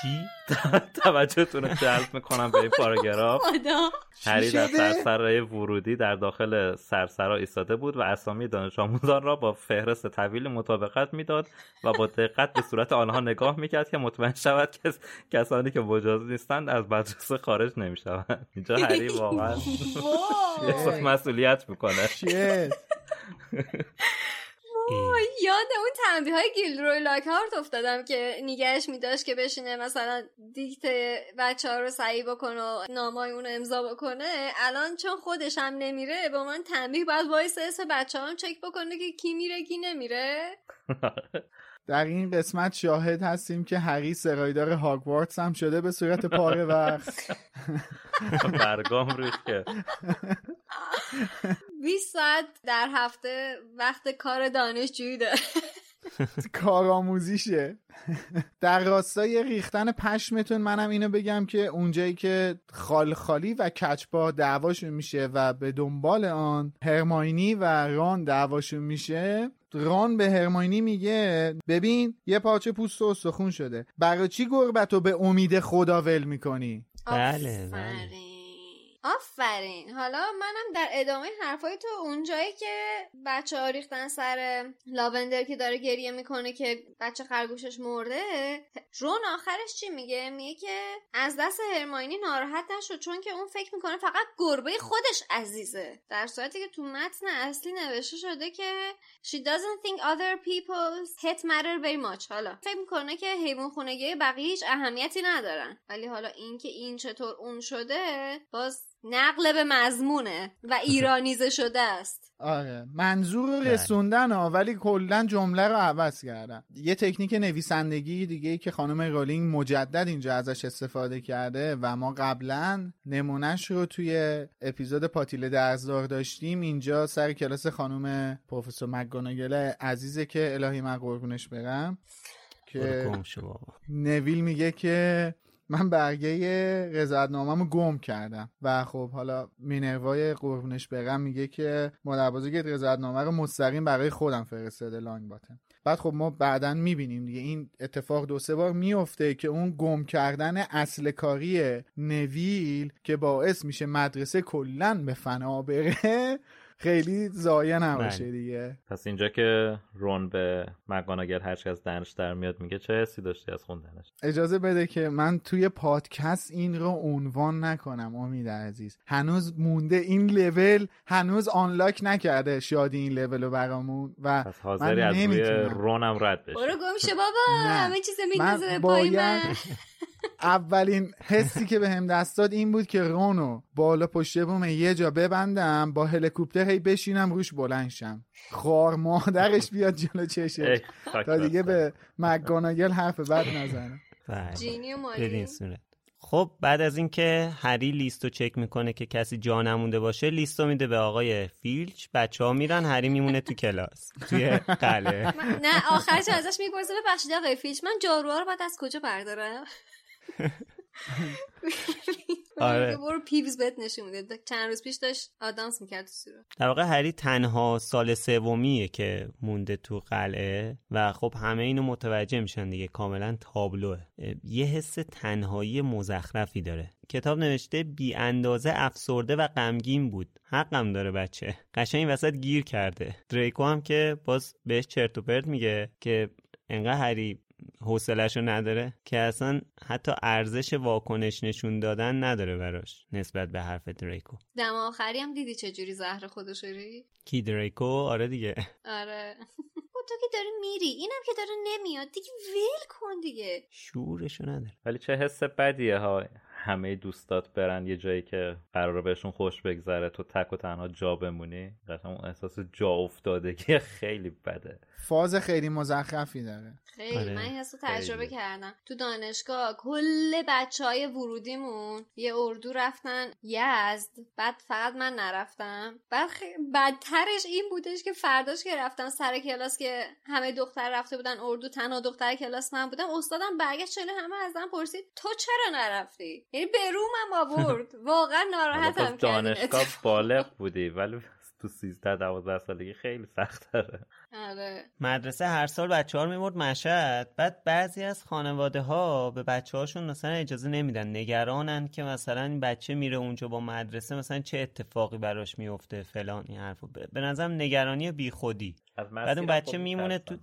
چی؟ <laughs> توجهتون رو جلب می‌کنم به این پاراگراف. <laughs> هری در سرسرای ورودی در داخل سرسرا ایستاده بود و اسامی دانش آموزان را با فهرست طویل مطابقت می‌داد و با دقت به صورت آنها نگاه می‌کرد که مطمئن شود که کسانی که مجاز نیستند از مدرسه خارج نمی‌شوند. اینجا هری واقعا <laughs> مسئولیت می‌کنه. یاد اون تنبیه های گیلدروی لاکهارت افتادم که نگهش میداشت که بشینه مثلا دیکته بچه ها رو صحیح بکنه و نامه‌های اون امضا بکنه. الان چون خودش هم نمیره با من تنبیه باید وایس اسم بچه هم چک بکنه که کی میره کی نمیره. <laughs> در این قسمت شاهد هستیم که هری سرایدار هاگوارتس هم شده به صورت پاره وقت. <laughs> برگام ریخته. 20 ساعت در هفته وقت کار دانشجویی داره. <laughs> کارآموزیشه. در راستای ریختن پشمتون منم اینو بگم که اونجایی که خال خالی و کچبا دعواشون میشه و به دنبال آن هرماینی و ران دعواشون میشه ران به هرماینی میگه ببین یه پارچه پوست و استخون شده. برای چی گربتو به امید خدا ول می‌کنی؟ بله بله آفرین. حالا منم در ادامه حرفای تو اونجایی که بچه ها ریختن سر لاوندر که داره گریه می‌کنه که بچه خرگوشش مرده رون آخرش چی میگه؟ میگه که از دست هرماینی ناراحت نشد چون که اون فکر می‌کنه فقط گربه خودش عزیزه. در صورتی که تو متن اصلی نوشته شده که she doesn't think other people's hit matter very much. حالا فکر می‌کنه که حیوان خونگی بقیه هیچ اهمیتی ندارن. ولی حالا اینکه این چطور اون شده باز نقل به مضمونه و <laughs> ایرانیزه شده است. آره منظور رسوندن ها ولی کلا جمله رو عوض کردن یه تکنیک نویسندگی دیگه ای که خانم رولینگ مجدد اینجا ازش استفاده کرده و ما قبلا نمونهش رو توی اپیزود پاتیل درزدار داشتیم. اینجا سر کلاس خانم پروفسور مگوناگل عزیزه که الهی من قربونش برم که نویل میگه که من برگه رضایتنامه‌مو گم کردم. و خب حالا مینروای قربونش برم میگه که مادر بزرگ رضایتنامه رو مستقیم برای خودم فرستاده لانگ باتن. بعد خب ما بعدا می‌بینیم دیگه این اتفاق دو سه بار میفته که اون گم کردن اصل کاری نویل که باعث میشه مدرسه کلا به فنا بره. خیلی زایه نباشه دیگه. پس اینجا که رون به مگاناگل هرچی از دنش در میاد میگه چه حسی داشتی از خوندنش اجازه بده که من توی پادکست این رو عنوان نکنم امید عزیز. هنوز مونده این لول هنوز آنلاک نکرده شادی این لول رو برامون و پس حاضری از روی رونم رد بشه برو گم بابا همه چیز میندازه پای من. <laughs> اولین حسی که به هم دست داد این بود که رونو بالا پشت بوم یه جا ببندم با هلیکوپتر هی بشینم روش بلند شم. خار مادرش بیاد جلو چشش تا دیگه به مگاناگل حرف بد نزنه. جینی و خب بعد از اینکه هری لیستو چک می‌کنه که کسی جا نمونده باشه لیستو میده به آقای فیلچ. بچه ها میرن هری میمونه تو کلاس توی قله نه آخرش ازش می‌پرسه ببخشید آقای فیلچ من جاروها رو باید از کجا بردارم؟ آره. <laughs> برو پیوز بهت نشون میده. چند روز پیش داشت آدانس می‌کرد تو در واقع هری تنها سال سومیه که مونده تو قلعه و خب همه اینو متوجه میشن دیگه. کاملا تابلوه. یه حس تنهایی مزخرفی داره. کتاب نوشته بی اندازه افسرده و غمگین بود. حقم داره بچه. قشنگ وسط گیر کرده. دریکو هم که باز بهش چرت و پرت میگه که انقدر هری حوصلش رو نداره که اصلا حتی ارزش واکنش نشون دادن نداره براش نسبت به حرف دریکو. دم آخری هم دیدی چجوری زهر خودش ری کی دریکو؟ آره دیگه. آره. <laughs> تو که داری میری. اینم که داره نمیاد. دیگه ول کن دیگه. شورشو نداره. ولی چه حس بدیه ها. همه دوستات برن یه جایی که قراره بهشون خوش بگذره. تو تک و تنها جا بمونی. قشنگ اون احساس جا افتادگی <laughs> خیلی بده. فاز خیلی مزخرفی داره. خیلی آره. من حسو تجربه کردم. تو دانشگاه کل بچه های ورودیمون یه اردو رفتن یزد بعد فقط من نرفتم. بعد بدترش این بودش که فرداش که رفتم سر کلاس که همه دختر رفته بودن اردو تنها دختر کلاس من بودم استادم برگشت چله همه ازم پرسید تو چرا نرفتی؟ یعنی به رومم آورد. <laughs> واقعا ناراحتم دانشگاه بالغ بودی ولی تو 13 12 سالگی خیلی سخت داره. آره. مدرسه هر سال بچه ها رو می‌برد مشهد. بعد بعضی از خانواده ها به بچه هاشون مثلا اجازه نمیدن نگرانن که مثلا این بچه میره اونجا با مدرسه مثلا چه اتفاقی براش میفته فلان این حرفو. به نظرم نگرانی بیخودی. بعد اون بچه میمونه تو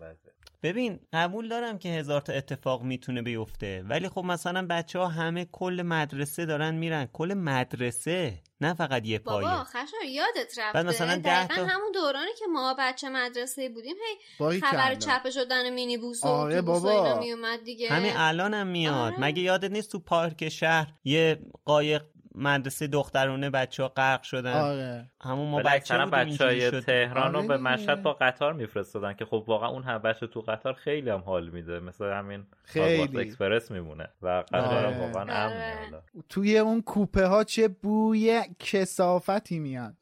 ببین قبول دارم که هزار تا اتفاق می‌تونه بیفته ولی خب مثلا بچه ها همه کل مدرسه دارن میرن. کل مدرسه نه فقط یه پایه. بابا خشم یادت رفته. مثلا ده تا... همون دورانی که ما بچه مدرسه بودیم هی خبر چپ شدن مینی بوس و آره بابا. میومد دیگه. همین الانم هم میاد. آره. مگه یادت نیست تو پارک شهر یه قایق مدرسه دخترونه بچه ها غرق شدن. آره. همون ما بچه بچه های تهران رو به آره مشهد با قطار میفرستادن که خب واقعا اون هم بچه تو قطار خیلی هم حال میده. مثل همین خیلی. اکسپرس میمونه و قطار آره. واقعا امنه توی اون کوپه ها چه بوی کسافتی میاد.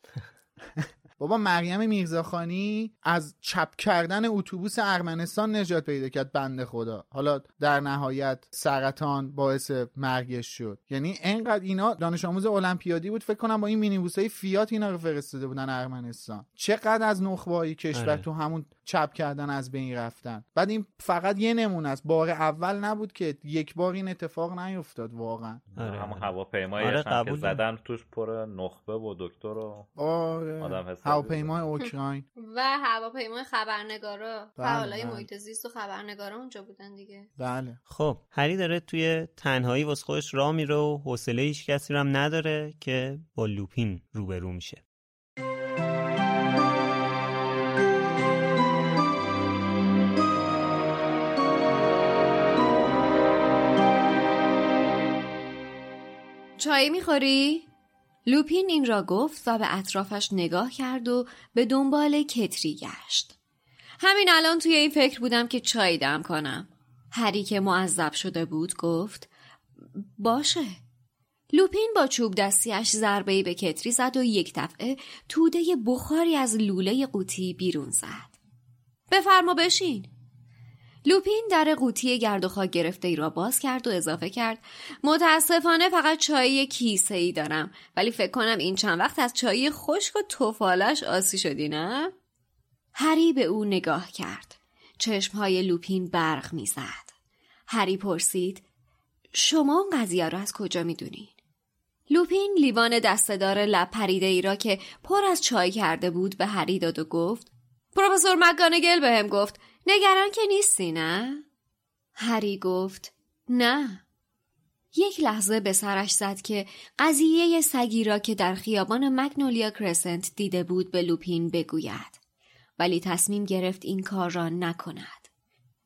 <laughs> بابا مریم میرزاخانی از چپ کردن اتوبوس ارمنستان نجات پیدا کرد بنده خدا. حالا در نهایت سرطان باعث مرگش شد. یعنی انقدر اینا دانش آموز المپیادی بود فکر کنم با این مینیبوسای فیات اینا رو فرستاده بودن ارمنستان. چقدر از نخبه کشور آره. تو همون چپ کردن از بین رفتن. بعد این فقط یه نمونه است. بار اول نبود که یک بار این اتفاق نیفتاد واقعا. آره، همون آره. هواپیمایش آره، هم که. زدن توش پر نخبه و دکتر و آره. آدم هواپیمای <laughs> اوکراین. و هواپیمای خبرنگارا. بله، فعالای بله. محیط زیست و خبرنگارا اونجا بودن دیگه. بله. خب هری داره توی تنهایی واسه خودش راه میره و حوصله هیچ کسی رو هم نداره که با لوپین روبرو میشه. چای می‌خوری؟ لوپین این را گفت و به اطرافش نگاه کرد و به دنبال کتری گشت. همین الان توی این فکر بودم که چای دم کنم. هری که معذب شده بود گفت باشه. لوپین با چوب دستیش ضربه‌ای به کتری زد و یک دفعه توده بخاری از لوله قوطی بیرون زد. بفرما بشین. لوپین در قوطی گرد و خاک گرفته ای را باز کرد و اضافه کرد متاسفانه فقط چای کیسه ای دارم ولی فکر کنم این چند وقت از چای خشک و توفالش آسی شدی نه؟ هری به او نگاه کرد. چشمهای لوپین برق می‌زد. هری پرسید شما اون قضیه را از کجا می‌دونین؟ لوپین لیوان دستهدار لب پریده ای را که پر از چای کرده بود به هری داد و گفت پروفسور مکانگل بهم گفت نگران که نیستی نه؟ هری گفت نه. یک لحظه به سرش زد که قضیه سگی را که در خیابان مگنولیا کرسنت دیده بود به لوپین بگوید. ولی تصمیم گرفت این کار را نکند.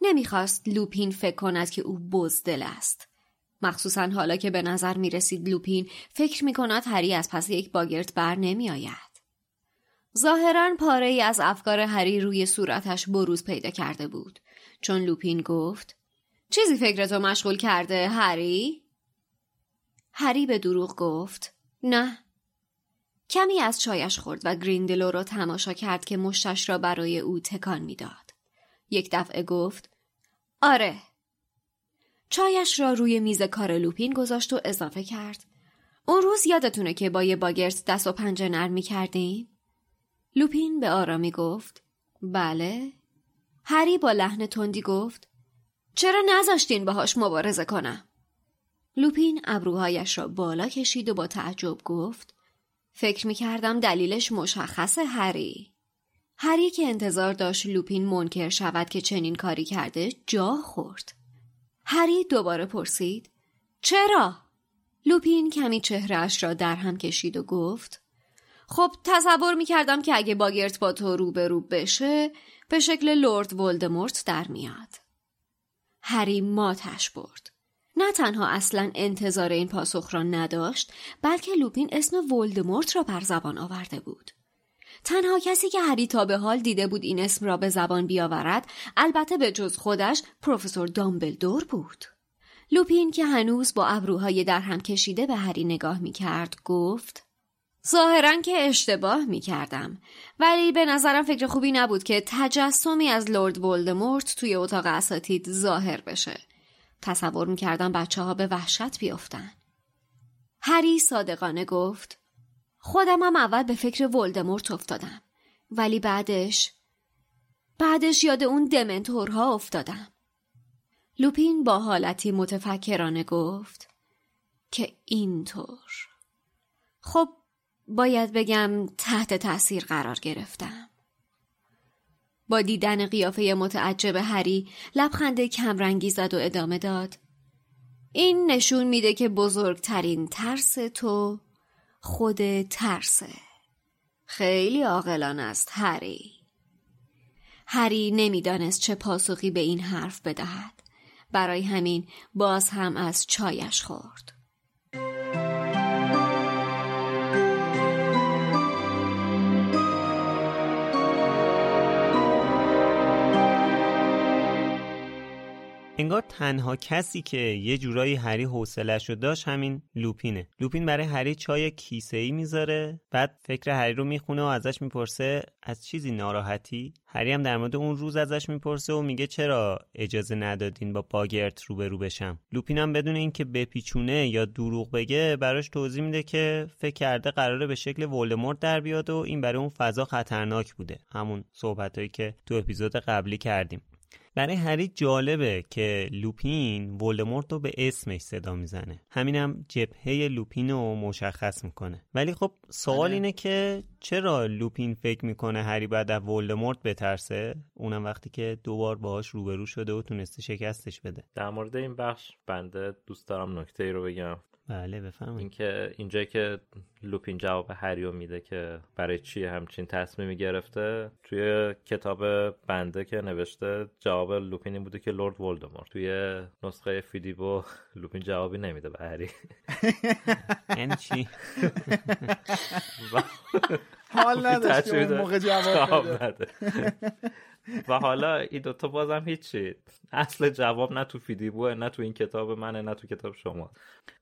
نمی‌خواست لوپین فکر کند که او بزدل است. مخصوصا حالا که به نظر می رسید لوپین فکر می کند هری از پس یک باگرت بر نمی آید. ظاهرا پاره ای از افکار هری روی صورتش بروز پیدا کرده بود چون لوپین گفت چیزی فکرتو مشغول کرده هری؟ هری به دروغ گفت نه کمی از چایش خورد و گریندلو را تماشا کرد که مشتش را برای او تکان می‌داد. یک دفعه گفت آره چایش را روی میز کار لوپین گذاشت و اضافه کرد اون روز یادتونه که با یه باگرت دست و پنجه نرم می کردیم؟ لوپین به آرامی گفت بله. هری با لحن تندی گفت چرا نذاشتین باهاش مبارزه کنم؟ لوپین ابروهایش را بالا کشید و با تعجب گفت فکر می کردم دلیلش مشخصه هری. هری که انتظار داشت لوپین منکر شود که چنین کاری کرده جا خورد. هری دوباره پرسید چرا؟ لوپین کمی چهرهش را در هم کشید و گفت خب تصور می کردم که اگه باگرت با تو روبرو بشه به شکل لورد ولدمورت در میاد. هری ماتش برد. نه تنها اصلا انتظار این پاسخ را نداشت بلکه لوپین اسم ولدمورت را بر زبان آورده بود. تنها کسی که هری تا به حال دیده بود این اسم را به زبان بیاورد البته به جز خودش پروفسور دامبلدور بود. لوپین که هنوز با ابروهای در هم کشیده به هری نگاه می کرد گفت ظاهرا که اشتباه می کردم ولی به نظرم فکر خوبی نبود که تجسمی از لورد ولدمورت توی اتاق اساتید ظاهر بشه. تصور می کردم بچه ها به وحشت بیفتن. هری صادقانه گفت خودم هم اول به فکر ولدمورت افتادم ولی بعدش بعدش یاد اون دمنتورها افتادم. لوپین با حالتی متفکرانه گفت که اینطور خب باید بگم تحت تأثیر قرار گرفتم. با دیدن قیافه متعجب هری لبخند کمرنگی زد و ادامه داد. این نشون میده که بزرگترین ترس تو خود ترسه. خیلی عاقلان است هری. هری نمی‌دانست چه پاسخی به این حرف بدهد. برای همین باز هم از چایش خورد. انگار تنها کسی که یه جورایی هری حوصلش رو داشت همین لوپینه. لوپین برای هری چای کیسه ای می‌ذاره بعد فکر هری رو می‌خونه و ازش می‌پرسه از چیزی ناراحتی؟ هری هم در مورد اون روز ازش می‌پرسه و میگه چرا اجازه ندادین با باگرت روبرو بشم؟ لوپین هم بدون اینکه بپیچونه یا دروغ بگه براش توضیح میده که فکر کرده قراره به شکل ولدمورت در بیاد و این برای اون فضا خطرناک بوده. همون صحبتهایی که تو اپیزود قبلی کردیم. برای هری جالبه که لوپین ولدمورت رو به اسمش صدا می‌زنه. همینم جبهه لوپین رو مشخص می‌کنه. ولی خب سوال اینه که چرا لوپین فکر می‌کنه هری بعد از ولدمورت بترسه؟ اونم وقتی که دوبار باهاش روبرو شده و تونسته شکستش بده. در مورد این بخش بنده دوست دارم نکته ای رو بگم. بله بفهمید اینکه اینجا که لوپین جواب هریو میده که برای چی همچین تصمیمی گرفته توی کتاب بنده که نوشته جواب لوپین این بوده که لورد ولدمورت. توی نسخه فیدیبو لوپین جوابی نمیده به هری. <laughs> یعنی چی؟ <laughs> حال نداشت موقع جواب بده. <laughs> و حالا این دوتا بازم هیچی. اصل جواب نه تو فیدیبوه نه تو این کتاب منه نه تو کتاب شما.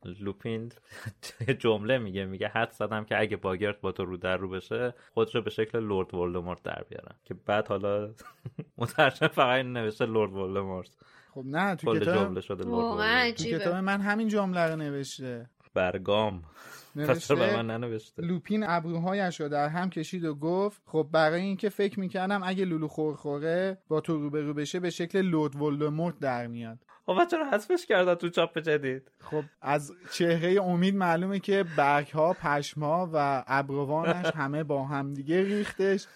لوپین <laughs> جمله میگه میگه حد زدم که اگه باگرت با تو رو در رو بشه خودش رو به شکل لورد ولدمورت در بیارم. که بعد حالا <laughs> مترجم فقط این نوشته لورد ولدمورت. خب نه تو کتاب جمله شده لورد تو کتاب من همین جمله رو نوشته. برگام. چرا به من ننوشته؟ لوپین ابروهایش رو در هم کشید و گفت خب برای اینکه فکر می‌کردم اگه لولو خورخوره با تو روبرو بشه به شکل لورد ولدمورت در میاد. خب چرا حذفش کردن تو چاپ جدید؟ خب از چهره امید معلومه که برگ ها پشم ها و ابروانش <laughs> همه با هم دیگه ریختش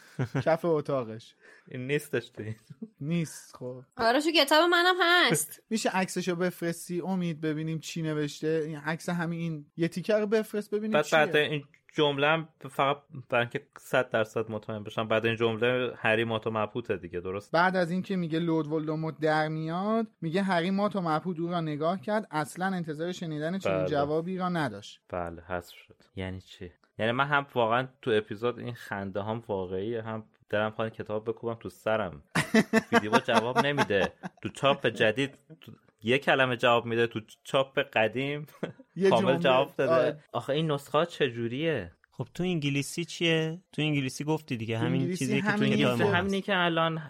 کف اتاقش. این نیستش تو این. نیست خب. آره تو کتاب منم هست. میشه عکسشو بفرستی؟ امید ببینیم چی نوشته. این عکس همین این یه تیکر رو بفرست ببینیم بعد چیه. بعد این جمله فقط برای اینکه 100 درصد مطمئن بشم بعد این جمله هری مات و مبهوته دیگه درست؟ بعد از اینکه میگه لورد ولدمورت در میاد میگه هری مات و مبهوت او را نگاه کرد. اصلا انتظار شنیدن چنین بله. جوابی را نداشت. بله حذف شد. یعنی چی؟ یعنی من هم واقعا تو اپیزود این خنده هم واقعی هم دارم خواهی کتاب بکوبم تو سرم <laughs> ویدیو جواب نمیده تو چاپ جدید تو یه کلمه جواب میده تو چاپ قدیم <laughs> یه کامل جمله. جواب داده آره. آخه این نسخه ها چجوریه خب تو انگلیسی چیه تو انگلیسی گفتی دیگه همین چیزی که تو همینی. که الان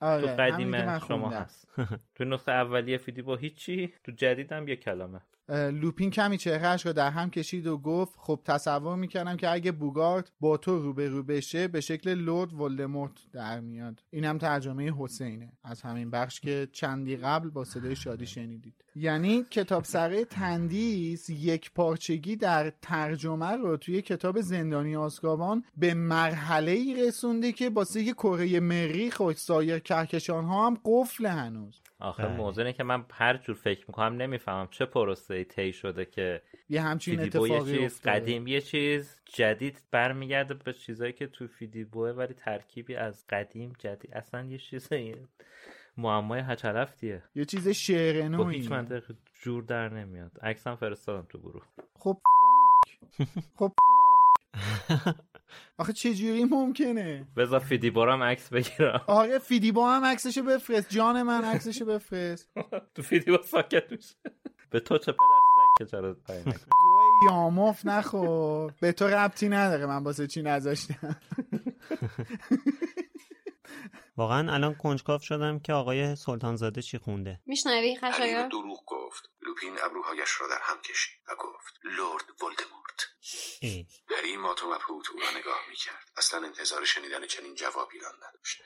آره، تو همینی قدیم شما. هست <laughs> تو نسخه اولیه فیدی با هیچی تو جدیدم یه کلمه. لوپین کمی چهرهش رو در هم کشید و گفت خب تصور می‌کردم که اگه بوگارت با تو روبرو بشه به شکل لورد ولدمورت در میاد. این ترجمه حسینه. از همین بخش که چندی قبل با صدای شادی شنیدید. یعنی کتاب سره تندیس یک پارچگی در ترجمه رو توی کتاب زندانی آسکابان به مرحله ای رسونده که باسه یه کره مریخ و سایر کهکشان ها هم قفل هنوز. آخه بله. موضوع اینه که من هر جور فکر می‌کنم نمی‌فهمم چه پروسه طی شده که یه همچین فیدیبو یه اتفاقی چیز افتاده. قدیم یه چیز جدید برمیگرده به چیزایی که تو فیدیبوه ولی ترکیبی از قدیم جدید اصلا یه چیز معمای هچلفتیه یه چیز شعر با نوعی هیچ منطق جور در نمیاد. عکسم فرستادم تو گروه. خب <laughs> خب. آخه چجوری ممکنه؟ بذار فیدیبو هم عکس بگیرم. آره فیدیبا هم عکسشو بفرست. جان من عکسشو بفرست. <laughs> تو فیدیبو ساکت میشه. به تو چه پدر سگ که چرا پای نکنی؟ <laughs> گوه یاموف نخور. به تو ربطی نداره من واسه چی نذاشتم. <laughs> واقعا الان کنجکاف شدم که آقای سلطانزاده چی خونده. میشنوی خشایار؟ دروغ گفت. لوپین ابروهایش را در هم کشید و گفت لورد ولدمورت. ای. هری مات و مبهوت او را نگاه می‌کرد. اصلا انتظار شنیدن چنین جوابی را نداشت.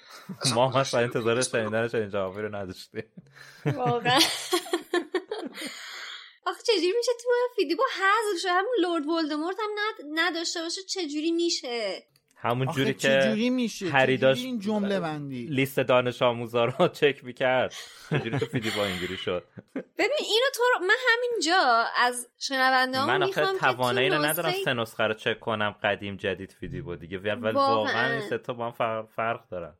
ما هم اصلا انتظار شنیدن چنین جوابی رو نداشتیم. واقعا. آخه چجوری میشه تو فیدیبو حذف شه؟ همون لورد ولدمورت هم ند... نداشته باشه چجوری میشه؟ همون جوری چجوری که میشه؟ هری این جمله بندی؟ لیست دانش آموزا رو <laughs> چک می‌کرد. چجوری تو فیدیبو اینجوری شد. <laughs> ببین اینو تو رو- من همینجا از شنونده من آخه توانایی رو ندارم سه نسخه رو چک کنم قدیم جدید فیدیبو دیگه. ولی واقعاً. واقعا این سه تا با هم فرق, فرق دارن.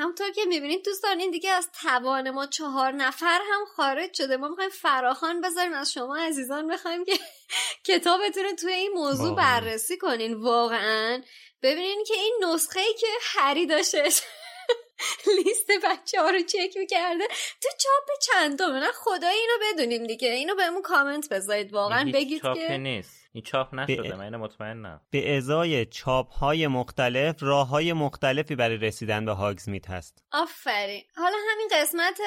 همونطور که می‌بینید دوستان این دیگه از توان ما چهار نفر هم خارج شده. ما می‌خوایم فراخان بذاریم. از شما عزیزان بخوایم که <laughs> کتابتون رو توی این موضوع واقعاً. بررسی کنین. واقعا. ببینین که این نسخه ای که هری داشته <laughs> لیست بچه ها رو چک می‌کرده تو چاپ چندمه. نه خدای اینو بدونیم دیگه. اینو بهمون کامنت بذارید. واقعا بگید که نیست. این چاپ نشده من مطمئنم. به ازای چاپ های مختلف راه های مختلفی برای رسیدن به هاگزمیت هست. آفرین. حالا همین قسمت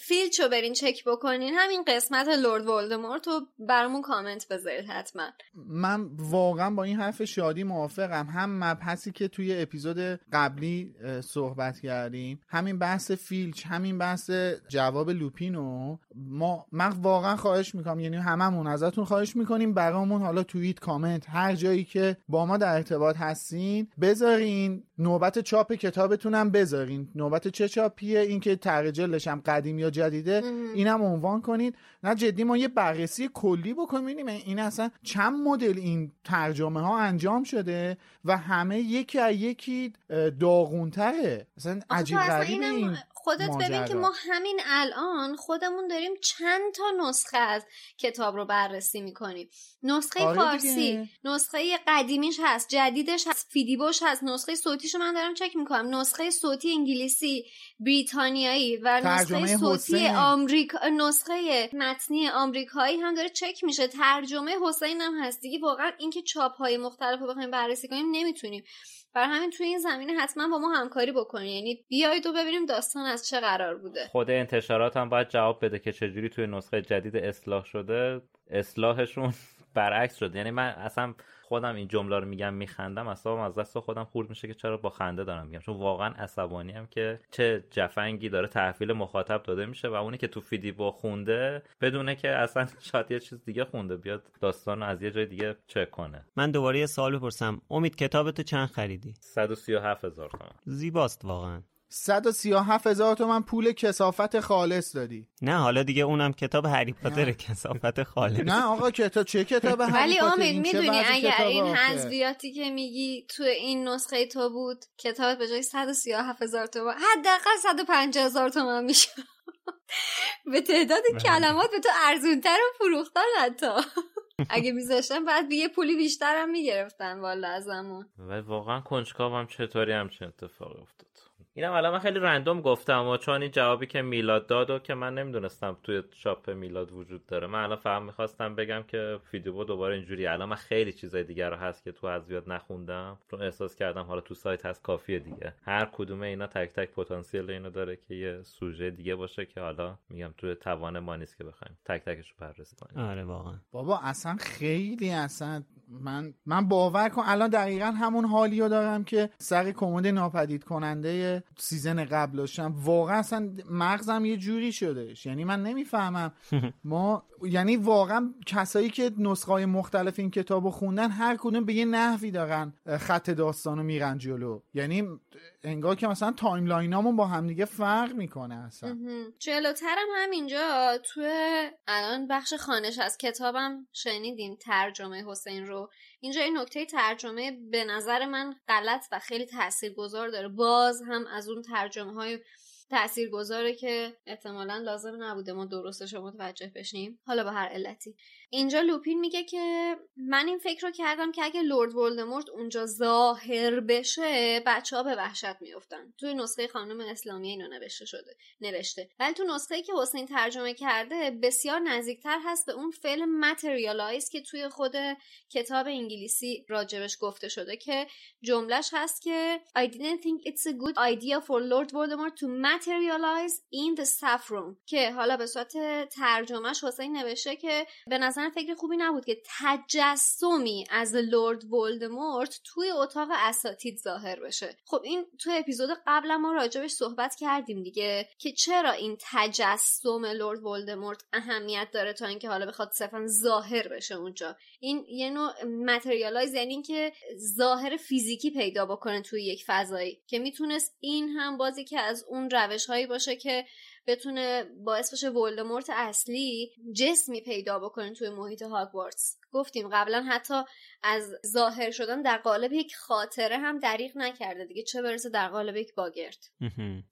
فیلچ رو برین چک بکنین. همین قسمت لورد ولدمورت رو برامون کامنت بذارید حتما. من واقعا با این حرف شادی موافقم. هم مبحثی که توی اپیزود قبلی صحبت کردیم همین بحث فیلچ همین بحث جواب لوپینو ما من واقعا خواهش می‌کنم یعنی هممون ازتون خواهش می‌کنیم برامون حالا توییت کامنت هر جایی که با ما در ارتباط هستین بذارین نوبت چاپ کتابتونم بذارین. نوبت چه چاپیه؟ اینکه ترجلش هم قدیم یا جدیده اینم عنوان کنید نه جدی ما یه بررسی کلی بکنیم. این اصلا چند مدل این ترجمه ها انجام شده و همه یکی از یکی داغونتره. اصلا عجیب غریبه این. خودت ببین که ما همین الان خودمون داریم چند تا نسخه از کتاب رو بررسی می‌کنیم. نسخه آره فارسی نسخه قدیمیش هست جدیدش هست فیدیبوش هست نسخه صوتیشو من دارم چک می‌کنم. نسخه صوتی انگلیسی بریتانیایی و نسخه صوتی آمریکا نسخه متنی آمریکایی هم داره چک میشه. ترجمه حسین هم هست. دیگه واقعا اینکه چاپ های مختلف رو بخوایم بررسی کنیم نمی‌تونیم. برای همین توی این زمینه حتما با ما همکاری بکنید یعنی بیایید و ببینیم داستان از چه قرار بوده. خود انتشارات هم باید جواب بده که چجوری توی نسخه جدید اصلاح شده. اصلاحشون <laughs> برعکس شده. یعنی من اصلا خودم این جمله رو میگم میخندم اصلا از دست خودم خورد میشه که چرا با خنده دارم میگم. چون واقعا عصبانی هم که چه جفنگی داره تحویل مخاطب داده میشه و اونی که تو فیدی با خونده بدونه که اصلا <laughs> شاید یه چیز دیگه خونده بیاد داستان رو از یه جای دیگه چک کنه. من دوباره یه سوال بپرسم. امید کتابتو چند خریدی؟ 137 هزار تومن زیباست واقعا. 137 هزار تومن پول کسافت خالص دادی. نه حالا دیگه اونم کتاب هری پاتر کسافت خالص. نه آقا کتاب چه کتاب هری ولی امید می‌دونی اگر این حذفیاتی که میگی تو این نسخه تو بود کتاب به جای 137 هزار تومن حداقل 150 هزار تومن میشه. <laughs> به تعداد کلمات به تو ارزونتر و فروختن حتی. اگه میذاشتن بعد یه پولی بیشتر هم می‌گرفتن والا ازمون. و واقعا کنجکاوم چطوری همچین اتفاقی افتاد؟ اینم الان من خیلی رندوم گفتم و چون این جوابی که میلاد داد و که من نمی‌دونستم توی چاپ میلاد وجود داره من الان فهم می‌خواستم بگم که فیدیو دوباره اینجوری الان من خیلی چیزای دیگر رو هست که تو از زیاد نخوندم. چون احساس کردم حالا تو سایت هست کافیه دیگه. هر کدوم اینا تک تک پتانسیل اینو داره که یه سوژه دیگه باشه که حالا میگم توی توان ما نیست که بخوایم تک تکش رو بررسی کنیم. آره واقعا. بابا اصلا خیلی اصلا من من باور کن الان دقیقا همون حالی رو دارم که سر کمد ناپدید کننده season قبل داشتم واقعا اصلا مغزم یه جوری شدهش. یعنی من نمی‌فهمم. <laughs> ما یعنی واقعا کسایی که نسخه های مختلف این کتاب خوندن هر کدوم به یه نحوی دارن خط داستان رو میرن جلو. یعنی انگار که مثلا timeline امون با همدیگه فرق می‌کنه اصلا. جلوترم همینجا. تو الان بخش خانش از کتابم شنیدیم ترجمه حسین رو. اینجا این نکته ترجمه به نظر من غلط و خیلی تاثیرگذار داره. باز هم از اون ترجمه های تأثیر گذاره که احتمالا لازم نبوده ما درستش رو متوجه بشیم. حالا به هر علتی. اینجا لوپین میگه که من این فکر رو کردم که اگه لورد ولدمورت اونجا ظاهر بشه بچه ها به وحشت میفتن توی نسخه خانم اسلامی اینو نوشته شده نوشته. ولی تو نسخه که حسین ترجمه کرده بسیار نزدیکتر هست به اون فعل ماتریالایز که توی خود کتاب انگلیسی راجبش گفته شده که جملهش هست که I didn't think it's a good idea for Lord Voldemort to materialize in the saffron که حالا به صورت ترجمهش حسین نوشته که به نظر فکر خوبی نبود که تجسمی از لورد ولدمورت توی اتاق اساتید ظاهر بشه. خب این توی اپیزود قبل ما راجبش صحبت کردیم دیگه که چرا این تجسم لورد ولدمورت اهمیت داره تا اینکه حالا بخواد صرفا ظاهر بشه اونجا. این یه نوع متریالایز یعنی اینکه ظاهر فیزیکی پیدا بکنه توی یک فضایی که می‌تونست این هم بازی که از اون روش هایی باشه که بتونه باعث بشه ولدمورت اصلی جسمی پیدا بکنه توی محیط هاگوارتس. گفتیم قبلا حتی از ظاهر شدن در قالب یک خاطره هم دریغ نکرده دیگه چه برسه در قالب یک باگرد.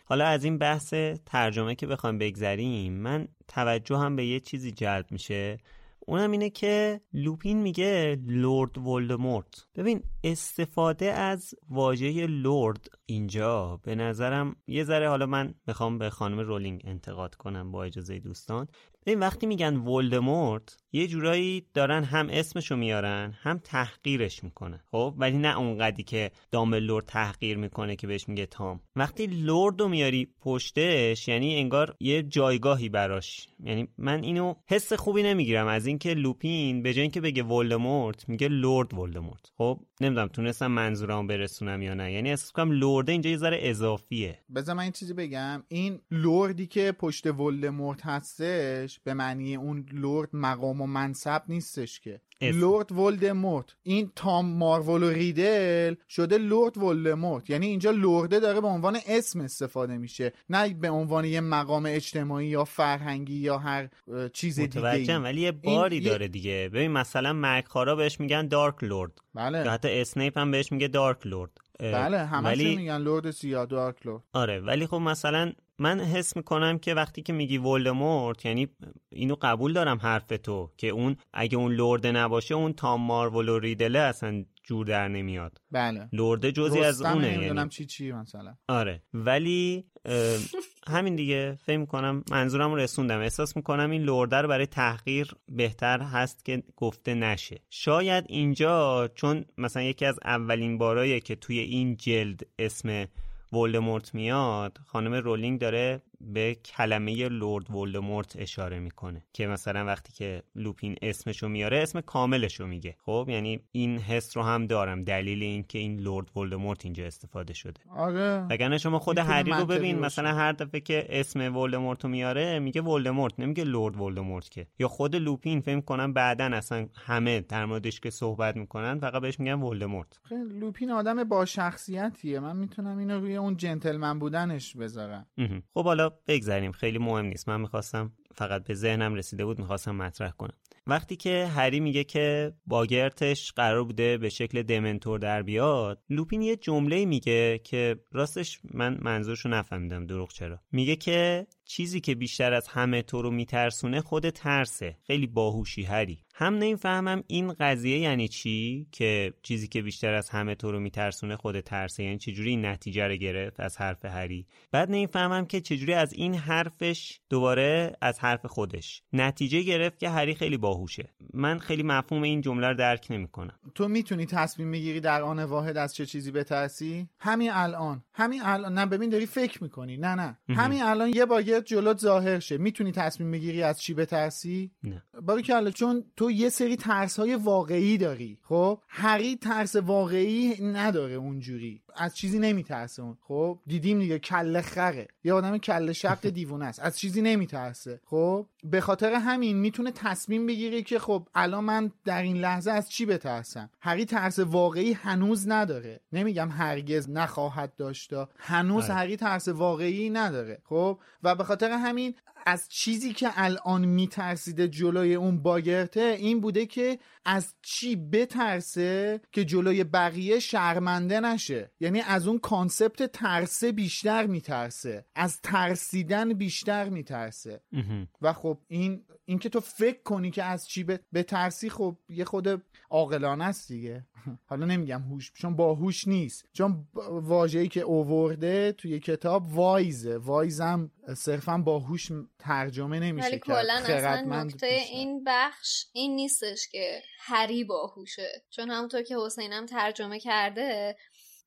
حالا از این بحث ترجمه که بخوام بگذریم من توجه هم به یه چیزی جلب میشه. اونم اینه که لوپین میگه لورد ولدمورت. ببین استفاده از واژه لورد اینجا به نظرم یه ذره حالا من می‌خوام به خانم رولینگ انتقاد کنم با اجازه دوستان. این وقتی میگن ولدمورت یه جورایی دارن هم اسمشو میارن هم تحقیرش می‌کنن. خب ولی نه اونقدی که دامبلور تحقیر می‌کنه که بهش میگه تام. وقتی لورد رو میاری پشتش یعنی انگار یه جایگاهی براش. یعنی من اینو حس خوبی نمی‌گیرم از اینکه لوپین به جای اینکه بگه ولدمورت میگه لورد ولدمورت. خب نمی‌دونم تونستم منظورمو برسونم یا نه. یعنی احساس کنم لورد اینجا یه ذره اضافیه. بذار من این چیزی بگم. این لوردی که پشت ولدمورت هستش به معنی اون لورد مقام و منصب نیستش که. اسم. لورد ولدمورت. این تام ماروولو ریدل شده لورد ولدمورت. یعنی اینجا لورده داره به عنوان اسم استفاده میشه. نه به عنوان یه مقام اجتماعی یا فرهنگی یا هر چیز دیگه ولی یه باری داره دیگه. ببین مثلا مرگخارا بهش میگن Dark Lord. بله. حتی اسنیپ هم بهش میگه Dark Lord. بله همه ولی میگن لورد سیاه دارک لورد. آره ولی خب مثلا من حس می‌کنم که وقتی که میگی ولدمورت یعنی اینو قبول دارم حرف تو که اون اگه اون لورده نباشه اون تام مارول و ریدله اصلا جور در نمیاد. بله. لورده جزی از اونه یعنی. چی چی مثلا. آره. ولی همین دیگه فکر می‌کنم منظورم رو رسوندم. احساس می‌کنم این لورده رو برای تحقیر بهتر هست که گفته نشه. شاید اینجا چون مثلا یکی از اولین باراییه که توی این جلد اسم ولدمورت میاد خانم رولینگ داره به کلمه لورد ولدمورت اشاره می‌کنه که مثلا وقتی که لوپین اسمشو میاره اسم کاملشو میگه. خب یعنی این حس رو هم دارم. دلیل این که این لورد ولدمورت اینجا استفاده شده. آره. وگرنه شما خود هری رو ببین. مثلا هر دفعه که اسم ولدمورت رو میاره میگه ولدمورت نمیگه لورد ولدمورت که. یا خود لوپین فکر کنم بعدا اصلا همه در موردش که صحبت می‌کنن فقط بهش میگن ولدمورت. لوپین آدم با شخصیتیه. من می‌تونم اینو روی اون جنتلمن بودنش بذارم. خب حالا بگذریم. خیلی مهم نیست. من می‌خواستم فقط به ذهنم رسیده بود می‌خواستم مطرح کنم. وقتی که هری میگه که باگرتش قرار بوده به شکل دمنتور در بیاد لوپین یه جمله میگه که راستش من منظورشو نفهمیدم دروغ چرا. میگه که چیزی که بیشتر از همه تو رو میترسونه خود ترسه. خیلی باهوشی هری. هم نمی‌فهمم این قضیه یعنی چی که چیزی که بیشتر از همه تو رو میترسونه خود ترسه یعنی چجوری این نتیجه رو گرفت از حرف هری؟ بعد نمی‌فهمم که چجوری از این حرفش دوباره از حرف خودش نتیجه گرفت که هری خیلی باهوشه. من خیلی مفهوم این جمله رو درک نمی‌کنم. تو می‌تونی تصمیم بگیری در آن واحد از چه چیزی بترسی؟ همین الان. همین الان. نه ببین داری فکر می‌کنی. نه نه. همین الان یه باگت جلوت ظاهر شه. می‌تونی تصمیم بگیری از چی بترسی؟ نه. باریکلا چون تو یه سری ترس های واقعی داری خب؟ هری ترس واقعی نداره اونجوری. از چیزی نمیترسه اون خب؟ دیدیم دیگه کله خره. یه آدم کله شق <laughs> دیوونه است. از چیزی نمیترسه خب؟ به خاطر همین می‌تونه تصمیم بگیره که خب الان من در این لحظه از چی بترسم؟ هری ترس واقعی هنوز نداره. نمیگم هرگز نخواهد داشتا هنوز آره. هری ترس واقعی نداره خب؟ و به خاطر همین از چیزی که الان میترسیده جلوی اون باگرته این بوده که از چی بترسه که جلوی بقیه شرمنده نشه. یعنی از اون کانسپت ترسه بیشتر میترسه. از ترسیدن بیشتر میترسه. و خب این اینکه تو فکر کنی که از چی به بترسی خب یه خود عاقلانه است دیگه. <laughs> حالا نمیگم هوش چون باهوش نیست. چون واژه‌ای که اوورده توی کتاب وایزه. وایزم صرفا باهوش ترجمه نمیشه ولی. کلا اصلا نکته. این بخش این نیستش که هری باهوشه چون همونطور که حسینم ترجمه کرده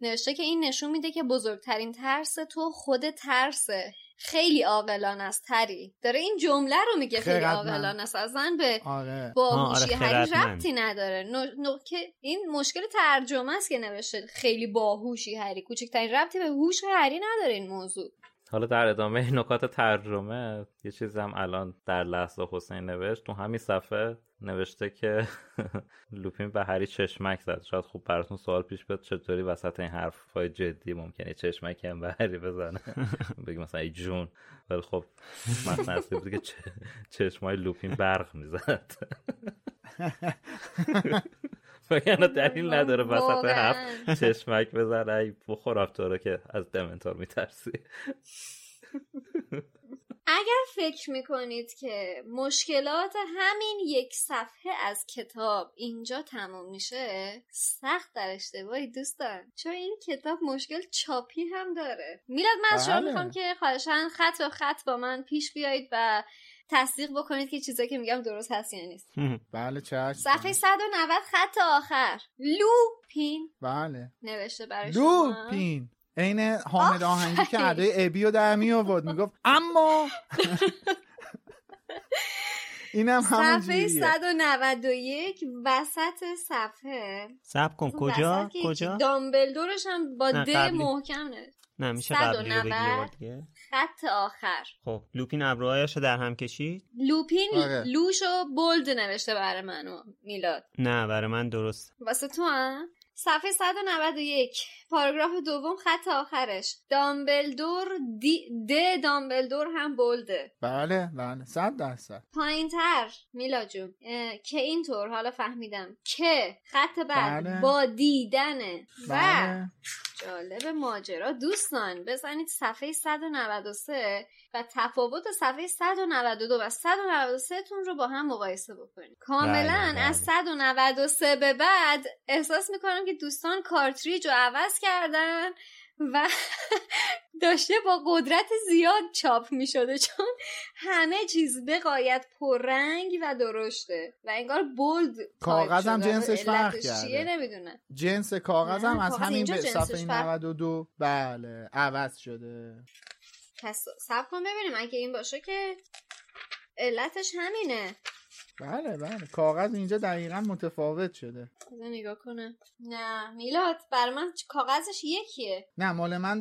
نوشته که این نشون میده که بزرگترین ترس تو خود ترسه. خیلی عاقلانه است هری. داره این جمله رو میگه خیلی. عاقلانه است. اصلا به آره. باهوشی آره، هری. ربطی نداره. نو- نکته این مشکل ترجمه است که نوشته خیلی باهوشی هری. کوچکترین ربطی به هوش هری نداره این موضوع. حالا در ادامه نکات ترجمه یه چیزی هم الان در لحظه حسین نوشت. تو همین صفحه نوشته که <laughs> لوپین به هری چشمک زد. شاید خوب براتون سوال پیش بیاد چطوری وسط این حرفای جدی ممکنه چشمک هم به هری بزنه؟ <laughs> بگی مثلا ای جون. ولی خب مثلا اصلی بود که چشمای لوپین برق می‌زد. <laughs> وگرنه دلیل نداره وسط. حرف چشمک بزنه. ای بخور که از دمنتور میترسی. اگر فکر می‌کنید که مشکلات همین یک صفحه از کتاب اینجا تموم میشه سخت در اشتباهی دوستان. چون این کتاب مشکل چاپی هم داره. میلاد من از شما بله. می‌خوام که خواهشان خط به خط با من پیش بیایید و تصدیق بکنید که چیزایی که میگم درست هست یا نیست. <laughs> بله چشم. صفحه 190 خط آخر. لوپین. بله. نوشته برای لوپین. عین حامد آهنگی که ادای ابی رو در می آورد می‌گفت اما. <laughs> اینم همون صفحه جوریه. 191 وسط صفحه. سب کن. کجا؟ کجا؟ دامبلدورش هم با د. محکم نه. نه میشه قبلی رو بگی یه 190. بار دیگه. خط آخر. خب لوپین ابروهایش رو در هم کشید. لوپین آره. لوشو بولد نوشته برای منو میلاد. نه برای من درست. واسه تو هم؟ صفحه 191 پاراگراف دوم خط آخرش. دامبلدور دی د دامبلدور هم بولده. بله بله. صد درصد. پایین تر میلا جون. که اینطور حالا فهمیدم. که خط بعد. بله. با دیدنه و بله. جالب ماجرا. دوستان بزنید صفحه 193 و تفاوت صفحه 192 و 193 تون رو با هم مقایسه بکنید. کاملا بله. از 193 به بعد احساس می‌کنم که دوستان کارتریج رو عوض کردن. و <laughs> داشته با قدرت زیاد چاپ می شده چون همه چیز به قایت پررنگ و درشته و انگار بولد کاغذ هم. جنسش فرق کرده. نمی‌دونم جنس کاغذ هم از همین به صفحه فرق- 92 بله عوض شده پس سب کن ببینیم اگه این باشه که علتش همینه بله بله. کاغذ اینجا دقیقا متفاوت شده. بذار نگاه کنم. نه میلاد بر من کاغذش یکیه. نه مال من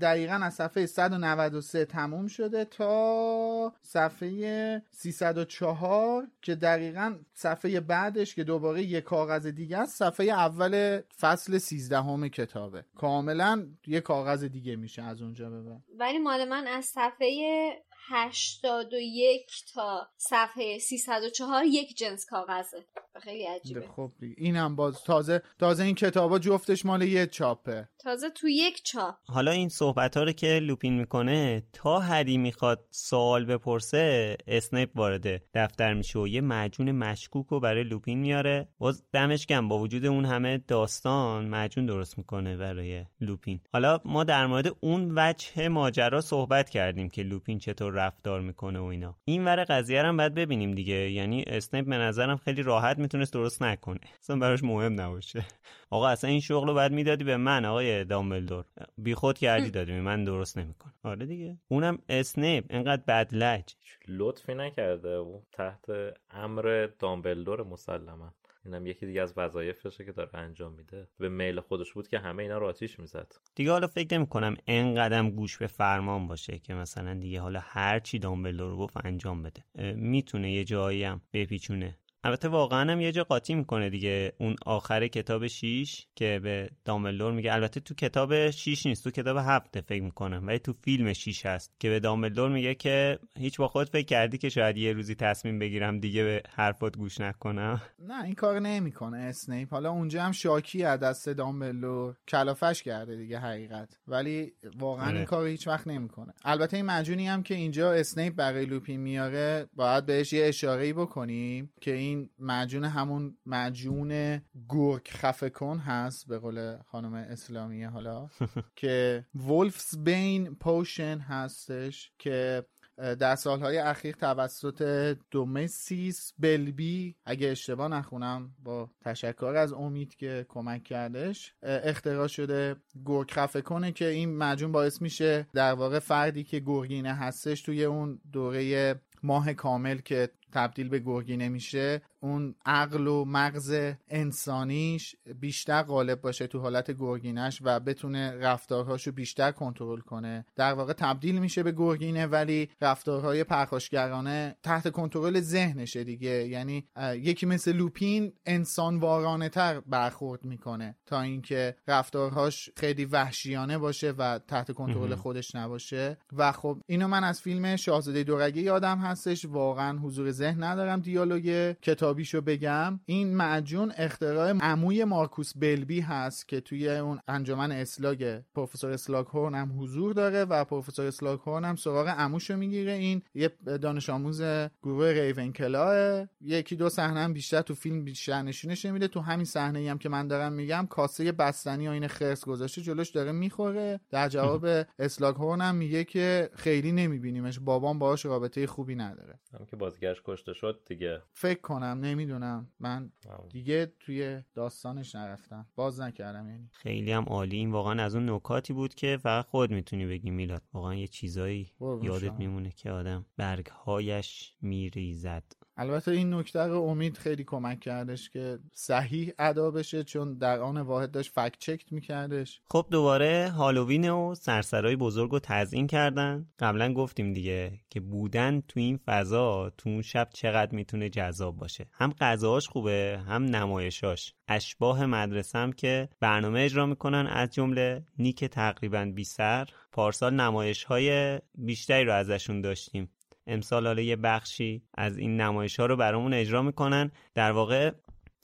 دقیقا از صفحه 193 تموم شده تا صفحه 304 که دقیقا صفحه بعدش که دوباره یک کاغذ دیگه است صفحه اول فصل 13 همه کتابه. کاملا یه کاغذ دیگه میشه از اونجا به ولی مال من از صفحه 81 تا صفحه 304 یک جنس کاغذه. خیلی عجیبه. خب دیگه. اینم باز تازه تازه این کتابا جفتش مال یه چاپه. تازه تو یک چاپ. حالا این صحبت ها رو که لوپین می‌کنه تا هری می‌خواد سوال بپرسه اسنیپ وارد دفتر میشه و یه معجون مشکوک رو برای لوپین میاره. باز دمش با وجود اون همه داستان معجون درست می‌کنه برای لوپین. حالا ما در مورد اون وجه ماجرا صحبت کردیم که لوپین چطور رفتار می‌کنه و اینا. این ور قضیه رو هم باید ببینیم دیگه. یعنی اسنیپ به نظرم خیلی راحت می‌تونست درست نکنه. اصلا براش مهم نباشه. آقا اصلا این شغل رو باید می‌دادی به من آقای دامبلدور. بی خود کردی دادی من درست نمی‌کنه. آره دیگه. اونم اسنیپ اینقدر بدلج لطفی نکرده او. تحت امر دامبلدور مسلما. اینم یکی دیگه از وظایفشه که داره انجام میده. به میل خودش بود که همه اینا رو آتیش می‌زد. دیگه حالا فکر نمی کنم انقدم گوش به فرمان باشه که مثلا دیگه حالا هر چی دامبلدور گفت انجام بده. می‌تونه یه جایی هم بپیچونه. البته واقعا هم یه جا قاطی می‌کنه دیگه. اون آخر کتاب 6 که به دامبلدور میگه. البته تو کتاب 6 نیست تو کتاب 7 فکر می‌کنم. ولی تو فیلم 6 هست که به دامبلدور میگه که هیچ با خود فکر کردی که شاید یه روزی تصمیم بگیرم دیگه به حرفات گوش نکنم؟ نه این کار نمی‌کنه اسنیپ. حالا اونجا هم شاکی از دست دامبلدور کلافش کرده دیگه حقیقت. ولی واقعا آره. این کار هیچ وقت نمی‌کنه. البته این مجونی هم که اینجا اسنیپ برای لوپین میاره باید بهش یه اشاره بکنیم که این مجون همون مجون گرگ خفه کن هست به قول خانم اسلامیه حالا <laughs> که ولفز بین پوشن هستش که در سالهای اخیر توسط دومسیس بلبی اگه اشتباه نخونم با تشکر از امید که کمک کردش اختراع شده گرگ خفه کنه که این مجون باعث میشه در واقع فردی که گرگینه هستش توی اون دوره ماه کامل که تبدیل به گرگینه میشه اون عقل و مغز انسانیش بیشتر غالب باشه تو حالت گرگینش و بتونه رفتارهاشو بیشتر کنترل کنه. در واقع تبدیل میشه به گرگینه ولی رفتارهای پرخاشگرانه تحت کنترل ذهنشه دیگه. یعنی یکی مثل لوپین انسان وارانه تر برخورد می‌کنه تا اینکه رفتارهاش خیلی وحشیانه باشه و تحت کنترل خودش نباشه. و خب اینو من از فیلم شاهزاده دورگه یادم هستش. واقعا حضور ذهن ندارم دیالوگ کتابیشو بگم این معجون اختراع عموی مارکوس بلبی هست که توی اون انجمن اسلاگ پروفسور اسلاگ هورن هم حضور داره و پروفسور اسلاگ هورن هم سراغ عموشو می‌گیره. این یه دانش آموز گروه ریونکلاوه یکی دو صحنه هم بیشتر تو فیلم بیشتر نشونش میده. تو همین صحنه هم که من دارم میگم کاسه بستنی و این خرس گذاشته جلوش داره می‌خوره. در جواب اسلاگ هورن هم میگه که خیلی نمیبینیمش. بابام باهاش رابطه خوبی نداره. هم که بازیگرش کشته شد دیگه. فکر کنم نمی‌دونم. من دیگه توی داستانش نرفتم. باز نکردم یعنی. خیلی هم عالی. این واقعا از اون نکاتی بود که فقط خود می‌تونی بگی میلاد. واقعا یه چیزایی یادت میمونه که آدم برگهایش میریزد. البته این نکته رو امید خیلی کمک کردش که صحیح ادا بشه چون در آن واحد داشت فکت چکت میکردش. خب دوباره هالووین و سرسرای بزرگ رو تزیین کردن. قبلا گفتیم دیگه که بودن تو این فضا تو اون شب چقدر می‌تونه جذاب باشه. هم غذاهاش خوبه هم نمایشاش. اشباه مدرسم که برنامه اجرا می‌کنن از جمله نیک تقریبا بی سر پارسال نمایش های بیشتری رو ازشون داشتیم. امسال حالا یه بخشی از این نمایش ها رو برامون اجرا می‌کنن. در واقع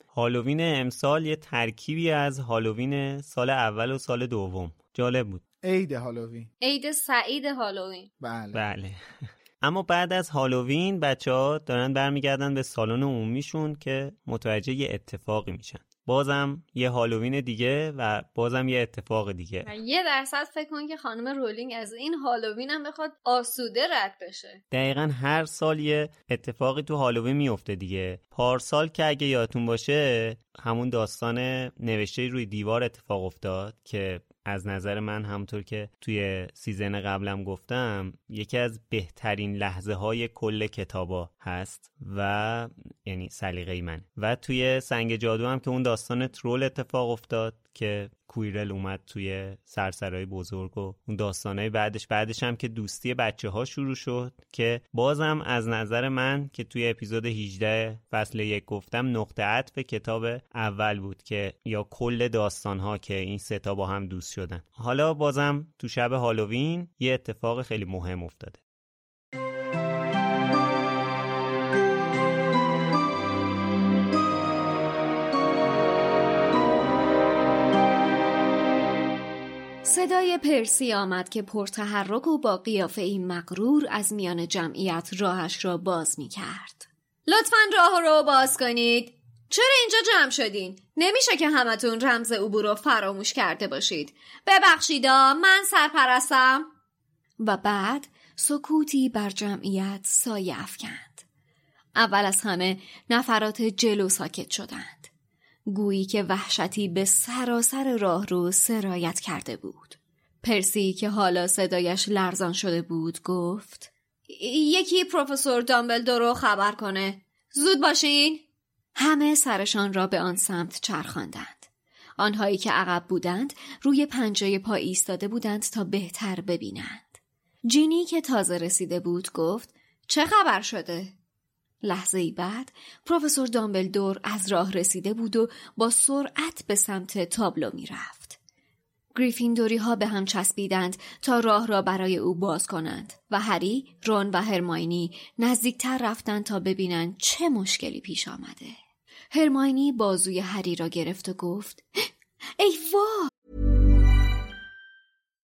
هالووین امسال یه ترکیبی از هالووین سال اول و سال دوم. جالب بود. عید هالووین. عید سعید هالووین. بله. بله. <laughs> اما بعد از هالووین بچه ها دارن برمیگردن به سالن عمومیشون که متوجه یه اتفاقی میشن. بازم یه هالووین دیگه و بازم یه اتفاق دیگه. یه درصد فکر کن که خانم رولینگ از این هالووین هم بخواد آسوده رد بشه. دقیقا هر سال یه اتفاقی تو هالووین میفته دیگه. پارسال که اگه یادتون باشه همون داستان نوشته روی دیوار اتفاق افتاد که از نظر من همطور که توی season قبلم گفتم یکی از بهترین لحظه های کل کتابا هست و یعنی سلیقه من و توی سنگ جادو هم که اون داستان ترول اتفاق افتاد که کویرل اومد توی سرسرای بزرگ و اون داستانهای بعدش بعدش هم که دوستی بچه ها شروع شد که بازم از نظر من که توی اپیزود 18 فصل یک گفتم نقطه عطف کتاب اول بود که یا کل داستان ها که این ستا با هم دوست شدن. حالا بازم تو شب هالووین یه اتفاق خیلی مهم افتاده. صدای پرسی آمد که پرتحرک و با قیافه این مغرور از میان جمعیت راهش را باز می کرد. لطفا راه رو باز کنید. چرا اینجا جمع شدین؟ نمیشه که همتون رمز عبور رو فراموش کرده باشید. ببخشیدا من سرپرستم. و بعد سکوتی بر جمعیت سایه افکند. اول از همه نفرات جلو ساکت شدند. گویی که وحشتی به سراسر راه رو سرایت کرده بود. پرسی که حالا صدایش لرزان شده بود گفت یکی پروفسور دامبلدور رو خبر کنه. زود باشین. همه سرشان را به آن سمت چرخاندند. آنهایی که عقب بودند روی پنجه پا ایستاده بودند تا بهتر ببینند. جینی که تازه رسیده بود گفت چه خبر شده؟ لحظه بعد پروفسور دامبلدور از راه رسیده بود و با سرعت به سمت تابلو می رفت. گریفیندوری ها به هم چسبیدند تا راه را برای او باز کنند و هری، رون و هرماینی نزدیکتر رفتند تا ببینند چه مشکلی پیش آمده. هرماینی بازوی هری را گرفت و گفت ای وا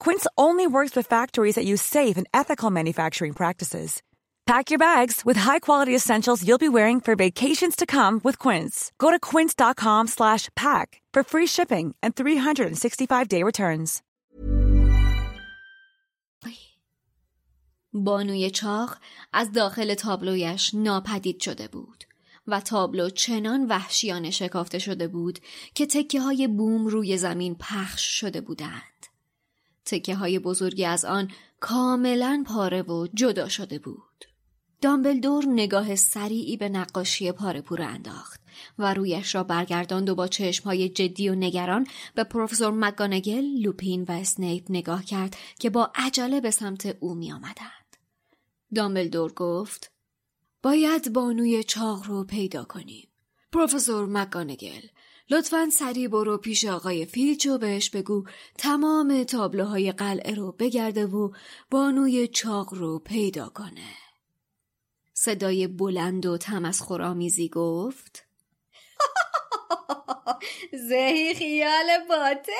Quince only works with factories that use safe and ethical manufacturing practices. Pack your bags with high-quality essentials you'll be wearing for vacations to come with Quince. Go to quince.com/pack for free shipping and 365-day returns. بانوی چاق از داخل تابلویش ناپدید شده بود و تابلو چنان وحشیانه شکافته شده بود که تکه های بوم روی زمین پخش شده بودند. تکه های بزرگی از آن کاملا پاره و جدا شده بود. دامبلدور نگاه سریعی به نقاشی پاره پور انداخت و رویش را برگرداند و با چشمهای جدی و نگران به پروفسور مکگانگل، لوپین و اسنیپ نگاه کرد که با عجله به سمت او می آمدند. دامبلدور گفت باید بانوی چاق رو پیدا کنیم. پروفسور مکگانگل لطفا سریع برو پیش آقای فیلچ و بهش بگو تمام تابلوهای قلعه رو بگرده و بانوی چاق رو پیدا کنه. صدای بلند و تمسخرآمیزی گفت <laughs> زهی خیال باطل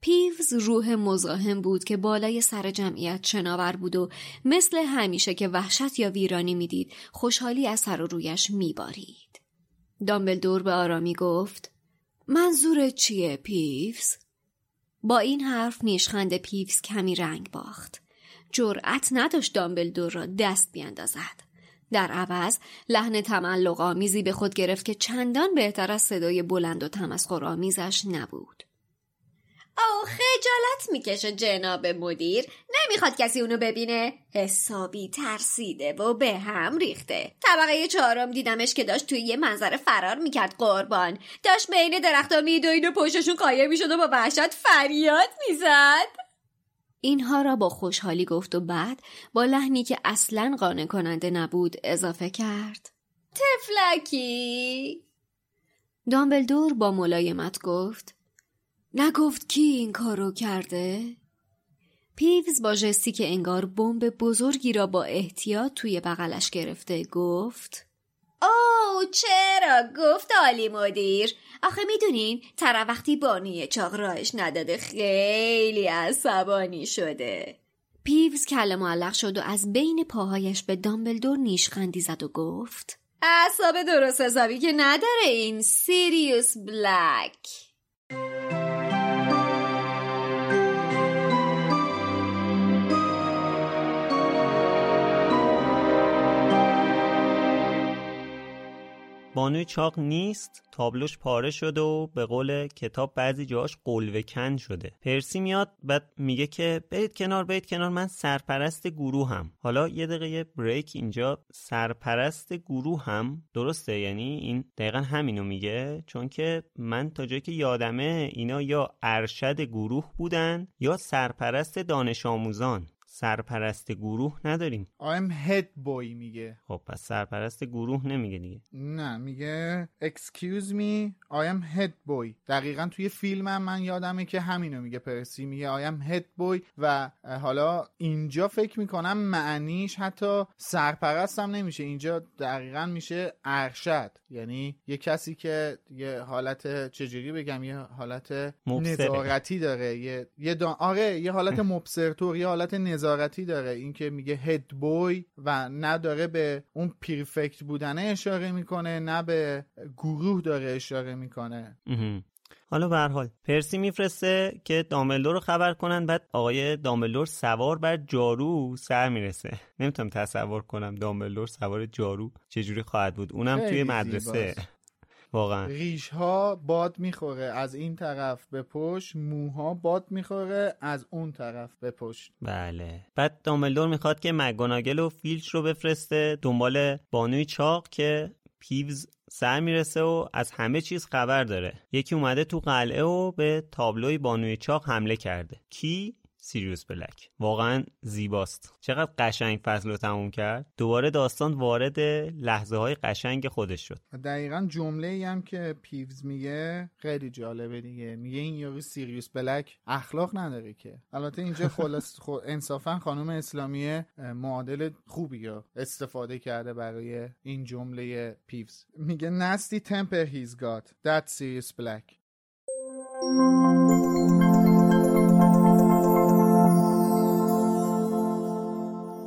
پیوز روح مزاحم بود که بالای سر جمعیت شناور بود و مثل همیشه که وحشت یا ویرانی می‌دید خوشحالی از سر و رویش میبارید. دامبلدور به آرامی گفت منظور چیه پیوز؟ با این حرف نیشخند پیوز کمی رنگ باخت. جرأت نداشت دامبلدور را دست بیاندازد. در عوض لحن تملق آمیزی به خود گرفت که چندان بهتر از صدای بلند و تمسخرآمیزش نبود. او خجالت می‌کشه جناب مدیر. نمی‌خواد کسی اونو ببینه. حسابی ترسیده و به هم ریخته. طبقه چهارم دیدمش که داشت توی یه منظره فرار می‌کرد قربان. داشت بین درختا میدوید و پشتشون قایم می‌شد و با وحشت فریاد می‌زد. اینها را با خوشحالی گفت و بعد با لحنی که اصلا قانع کننده نبود اضافه کرد. تفلکی. دامبلدور با ملایمت گفت نگفت کی این کارو کرده؟ پیوز با جستی که انگار بمب بزرگی را با احتیاط توی بغلش گرفته گفت او چرا؟ گفت عالی مدیر. آخه می‌دونین ترا وقتی بانی چاق راهش نداده خیلی عصبانی شده. پیوز کل معلق شد و از بین پاهایش به دامبلدور نیشخندی زد و گفت اعصاب درست حسابی که نداره این سیریوس بلک. بانوی چاق نیست تابلوش پاره شده و به قول کتاب بعضی جاش قلوه کن شده. پرسی میاد بعد میگه که برید کنار برید کنار من سرپرست گروه هم حالا یه دقیقه بریک اینجا. سرپرست گروه هم درسته؟ یعنی این دقیقا همینو میگه؟ چون که من تا جایی که یادمه اینا یا ارشد گروه بودن یا سرپرست دانش آموزان. سرپرست گروه نداریم. I'm head boy میگه. خب پس سرپرست گروه نمیگه دیگه. نه میگه excuse me I am head boy. دقیقا توی فیلمم من یادمه که همینو میگه پرسی. میگه I am head boy و حالا اینجا فکر می‌کنم معنیش حتی سرپرستم نمیشه. اینجا دقیقا میشه ارشد. یعنی یه کسی که یه حالت چجوری بگم؟ یه حالت نظارتی داره. یه, یه آره یه حالت مبصرتور یه حالت نظارتی داره. اینکه میگه هد بوی و نداره به اون پریفکت بودنه اشاره می‌کنه نه به گروه داره اشاره می‌کنه. حالا به حال. پرسی میفرسته که دامبلدور رو خبر کنن بعد آقای دامبلدور سوار بر جارو سر می‌رسه. نمی‌تونم تصور کنم دامبلدور سوار جارو چجوری خواهد بود. اونم توی مدرسه. واقعا. ریش ها باد می‌خوره. از این طرف به پشت موها باد می‌خوره. از اون طرف به پشت. بله. بعد دامبلدور می‌خواد که مک‌گوناگل و فیلچ رو بفرسته دنبال بانوی چاق که پیوز سر می‌رسه و از همه چیز خبر داره. یکی اومده تو قلعه و به تابلوی بانوی چاق حمله کرده. کی؟ سیریوس بلک. واقعا زیباست. چقدر قشنگ فصل رو تموم کرد. دوباره داستان وارد لحظه های قشنگ خودش شد. دقیقا جمله ای هم که پیوز میگه خیلی جالبه دیگه. میگه این یارو سیریوس بلک اخلاق نداره که. البته اینجا خلاص خو... انصافا خانم اسلامی معادل خوبی رو استفاده کرده برای این جمله پیوز. میگه nasty temper he's got that Sirius Black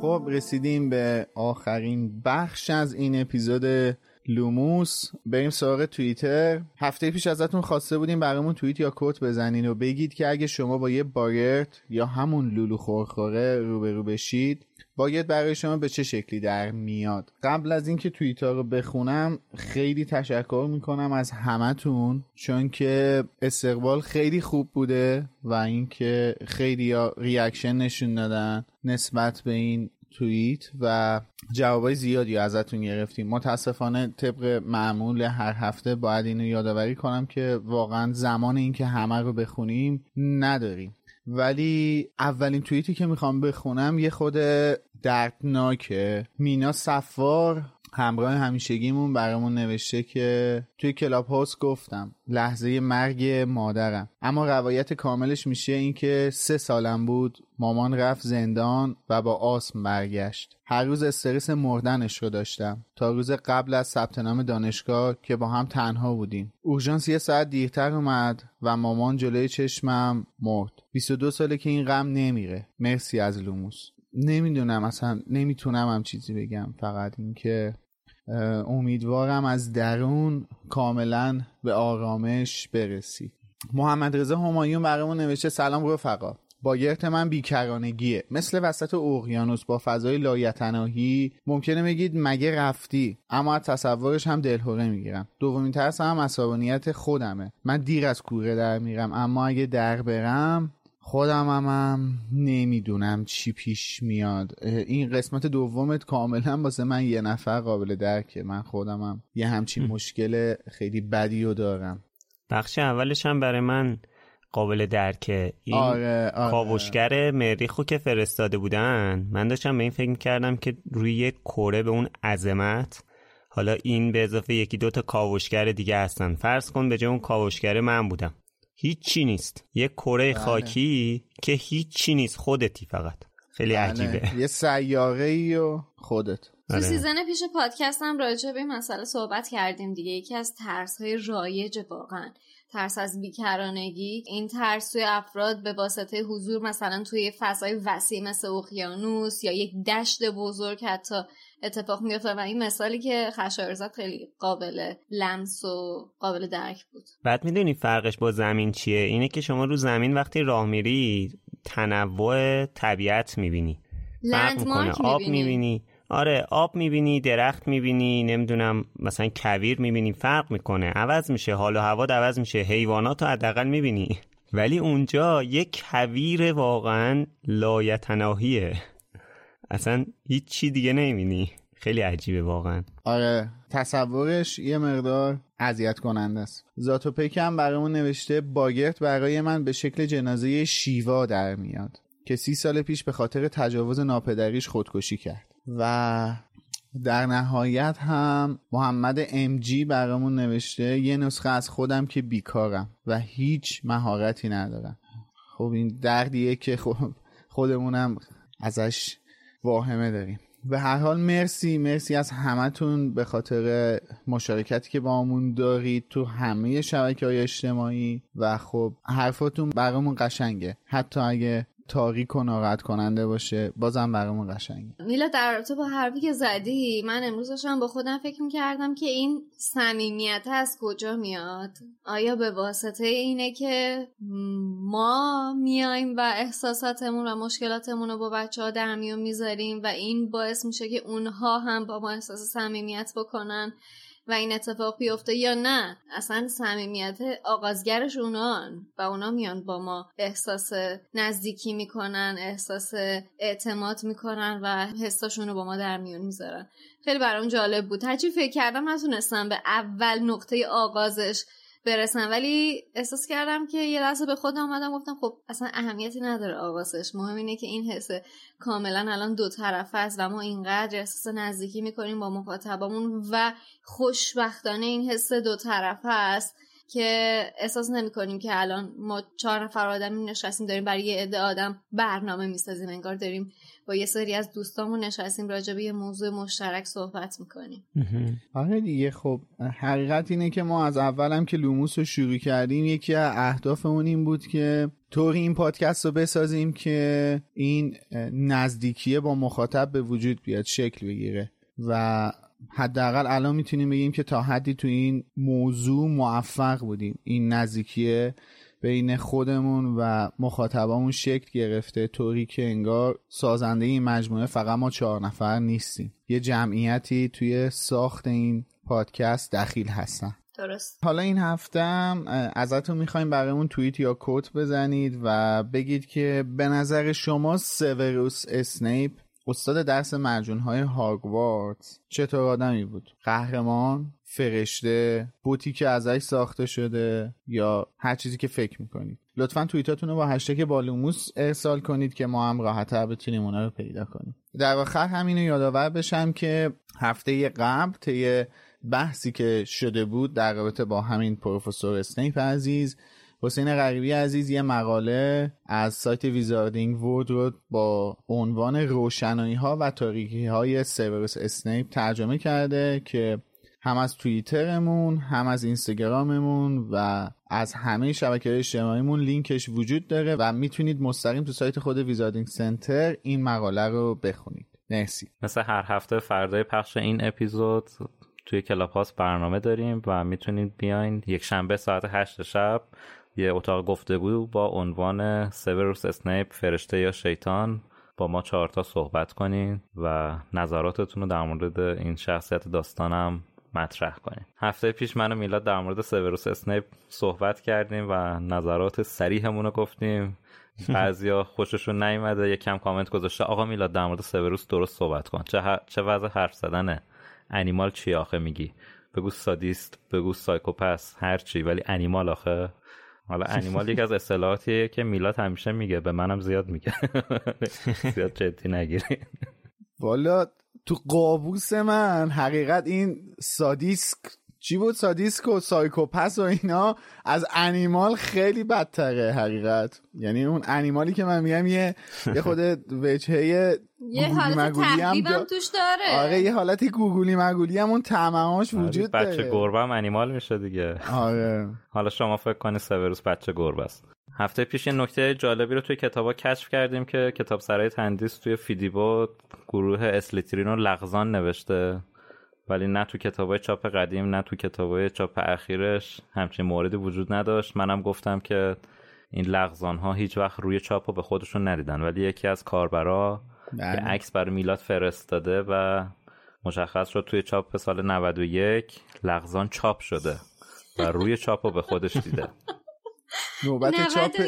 خب رسیدیم به آخرین بخش از این اپیزود لوموس. بریم سراغ توییتر. هفته پیش ازتون خواسته بودیم برامون توییت یا quote بزنین و بگید که اگه شما با یه boggart یا همون لولو خورخوره روبرو بشید باید برای شما به چه شکلی در میاد؟ قبل از اینکه توییت ها رو بخونم خیلی تشکر می‌کنم از همتون چون که استقبال خیلی خوب بوده و اینکه خیلی reaction نشون دادن نسبت به این توییت و جوابای زیادی ازتون گرفتیم. متاسفانه طبق معمول هر هفته باید اینو یادآوری کنم که واقعا زمان اینکه همه رو بخونیم نداریم. ولی اولین توییتی که می‌خوام بخونم یه خود دردناکه. مینا صفار همراه همیشگیمون برامون نوشته که توی کلاب هاوس گفتم لحظه مرگ مادرم. اما روایت کاملش میشه اینکه سه سالم بود مامان رفت زندان و با آسم برگشت. هر روز استرس مردنش رو داشتم. تا روز قبل از ثبت نام دانشگاه که با هم تنها بودیم. اورژانس یه ساعت دیرتر اومد و مامان جلوی چشمم مرد. 22 ساله که این غم نمیره. مرسی از لوموس. نمی‌دونم اصلا نمی‌تونم هم چیزی بگم. فقط اینکه امیدوارم از درون کاملا به آرامش برسی. محمد رضا همایون برامون نوشته سلام رفقا. بایرت من بیکرانگیه. مثل وسط اقیانوس با فضای لایتناهی ممکنه بگید مگه رفتی اما از تصورش هم دلهوره می‌گیرم. دومین ترس هم عصبانیت خودمه. من دیر از کوره در میرم اما اگه در برم خودم هم, هم نمی‌دونم چی پیش میاد. این قسمت دومت کاملا واسه من یه نفر قابل درکه. من خودم هم یه همچین مشکل خیلی بدی رو دارم. بخش اولش هم برای من قابل درکه. این آره، آره. کاوشگر مریخو که فرستاده بودن من داشتم به این فکر کردم که روی یک کره به اون عظمت حالا این به اضافه یکی دوتا کاوشگر دیگه هستن. فرض کن به جای اون کاوشگر من بودم. هیچی نیست. یه کره بله. خاکی که هیچی نیست. خودتی فقط. خیلی عجیبه. بله. یه <laughs> سیاره ای و خودت. تو آره. season پیش پادکست هم راجع به این مسئله صحبت کردیم دیگه. یکی از ترس های رایج واقعا. ترس از بیکرانگی. این ترس توی افراد به واسطه حضور مثلا توی فضای وسیع مثل اقیانوس یا یک دشت بزرگ حتی اتفاق میفته و این مثالی که خشایار زد خیلی قابل لمس و قابل درک بود. بعد می‌دونی فرقش با زمین چیه؟ اینه که شما رو زمین وقتی راه میری تنوع طبیعت می‌بینی. لندمارک آب می‌بینی. می‌بینی. آره آب می‌بینی درخت می‌بینی نمی‌دونم مثلا کویر می‌بینی. فرق می‌کنه. عوض میشه. حال و هوا عوض میشه. حیوانات رو حداقل می‌بینی. <laughs> ولی اونجا یک کویر واقعا لایتناهیه. اصلا هیچ چی دیگه نمی‌بینی. خیلی عجیبه واقعا. آره تصورش یه مقدار اذیت کننده است. زاتوپک هم برامون نوشته باگرت برای من به شکل جنازه شیوا در میاد که سی سال پیش به خاطر تجاوز ناپدریش خودکشی کرد. و در نهایت هم محمد امجی برامون نوشته یه نسخه از خودم که بیکارم و هیچ مهارتی ندارم. خب این دردیه که خب خودمونم ازش واهمه داریم. به هر حال مرسی مرسی از همتون به خاطر مشارکتی که با همون دارید تو همه شبکه های اجتماعی. و خب حرفاتون برامون قشنگه. حتی اگه تاریک و ناراحت کننده باشه. بازم برامون قشنگه. میلا در رابطه با حرفی که زدی من امروز داشتم با خودم فکر می‌کردم که این صمیمیت از کجا میاد؟ آیا به واسطه اینه که ما میایم و احساساتمون و مشکلاتمون رو با بچه ها در میون می‌ذاریم و این باعث میشه که اونها هم با ما احساس صمیمیت بکنن؟ و این اتفاق بیفته یا نه اصلا صمیمیت آغازگرش اونان و اونا میان با ما احساس نزدیکی می‌کنن احساس اعتماد می‌کنن و حساشون رو با ما در میون می‌ذارن. خیلی برام جالب بود. هرچی فکر کردم نتونستم به اول نقطه آغازش برسن ولی احساس کردم که یه لحظه به خودم اومدم گفتم خب اصلا اهمیتی نداره آواسش. مهم اینه که این حس کاملا الان دو طرفه است و ما اینقدر احساس نزدیکی می‌کنیم با مخاطبامون و خوشبختانه این حس دو طرفه است. که احساس نمی کنیم که الان ما چهار نفر آدمی نشستیم داریم برای یه عده آدم برنامه می‌سازیم انگار داریم با یه سری از دوستامون نشستیم راجع به یه موضوع مشترک صحبت می‌کنیم. آره دیگه خب حقیقت اینه که ما از اولم که لوموس رو شروع کردیم یکی از اهدافمون این بود که طوری این پادکست رو بسازیم که این نزدیکیه با مخاطب به وجود بیاد شکل بگیره. و حداقل الان می‌تونیم بگیم که تا حدی تو این موضوع موفق بودیم. این نزدیکیه بین خودمون و مخاطبامون شکل گرفته طوری که انگار سازنده این مجموعه فقط ما چهار نفر نیستیم. یه جمعیتی توی ساخت این پادکست دخیل هستن. درست. حالا این هفته هم ازتون می‌خوایم برامون توییت یا کوت بزنید و بگید که به نظر شما سیوروس اسنیپ استاد درس های هاگوارتس چطور آدمی بود؟ قهرمان فرشته بوتی که ازش ساخته شده یا هر چیزی که فکر می‌کنید؟ لطفا توییتاتون رو با هشتگ بالوموس ارسال کنید که ما هم راحتتر بتونیم اونا رو پیدا کنیم. در آخر همینو یادآور بشم که هفته قبل طی بحثی که شده بود در رابطه با همین پروفسور اسنیپ عزیز حسین غریبی عزیز یه مقاله از سایت Wizarding World رو با عنوان روشنایی ها و تاریکی های سیوروس اسنیپ ترجمه کرده که هم از توییترمون هم از اینستاگراممون و از همه شبکه اجتماعیمون لینکش وجود داره و می‌تونید مستقیم تو سایت خود ویزاردینگ سنتر این مقاله رو بخونید. مرسی. مثل هر هفته فردای پخش این اپیزود توی Clubhouse برنامه داریم و می‌تونید بیاین یک شنبه ساعت هشت شب یه اتاق گفتگو با عنوان سیوروس اسنیپ فرشته یا شیطان با ما چهارتا صحبت کنین و نظراتتون رو در مورد این شخصیت داستانم مطرح کنیم هفته پیش من و میلاد در مورد سیوروس اسنیپ صحبت کردیم و نظرات صریحمون رو گفتیم. <laughs> بعضیا خوششون نیومده یه کم کامنت گذاشته. آقا میلاد در مورد سیوروس درست صحبت کن. چه, چه وضع حرف زدنه animal چی آخه میگی؟ بگو سادیست بگو سایکوپس هر چی. ولی animal آخه؟ حالا animal یک از اصطلاحاتیه که میلاد همیشه میگه به منم زیاد میگه. <laughs> زیاد جدی نگیری. والا تو قاموس من حقیقت این سادیسک چی بود؟ سادیسک و سایکوپس و اینا. از انیمال خیلی بدتره حقیقت. یعنی اون انیمالی که من میگم یه یه خود وجهه یه حالت هم توش داره. آره یه حالت گوگولی مگولی هم اون تعمهاش آره، وجود داره. بچه گربه هم انیمال میشه دیگه. آره. حالا شما فکر کنی سوروس بچه گربه است. هفته پیش یه نکته جالبی رو توی کتابا کشف کردیم که کتاب سرای تندیس توی فیدیبو گروه اسلیترین رو لغزان نوشته. ولی نه تو کتابای چاپ قدیم نه تو کتابای چاپ اخیرش همچین موردی وجود نداشت. منم گفتم که این لغزان ها هیچ وقت روی چاپ رو به خودشون ندیدن. ولی یکی از کاربرا که بله. عکس برای میلاد فرستاده و مشخص شد توی چاپ سال 91 لغزان چاپ شده و روی چاپ رو به خودش دیده. <laughs> نوبت چاپ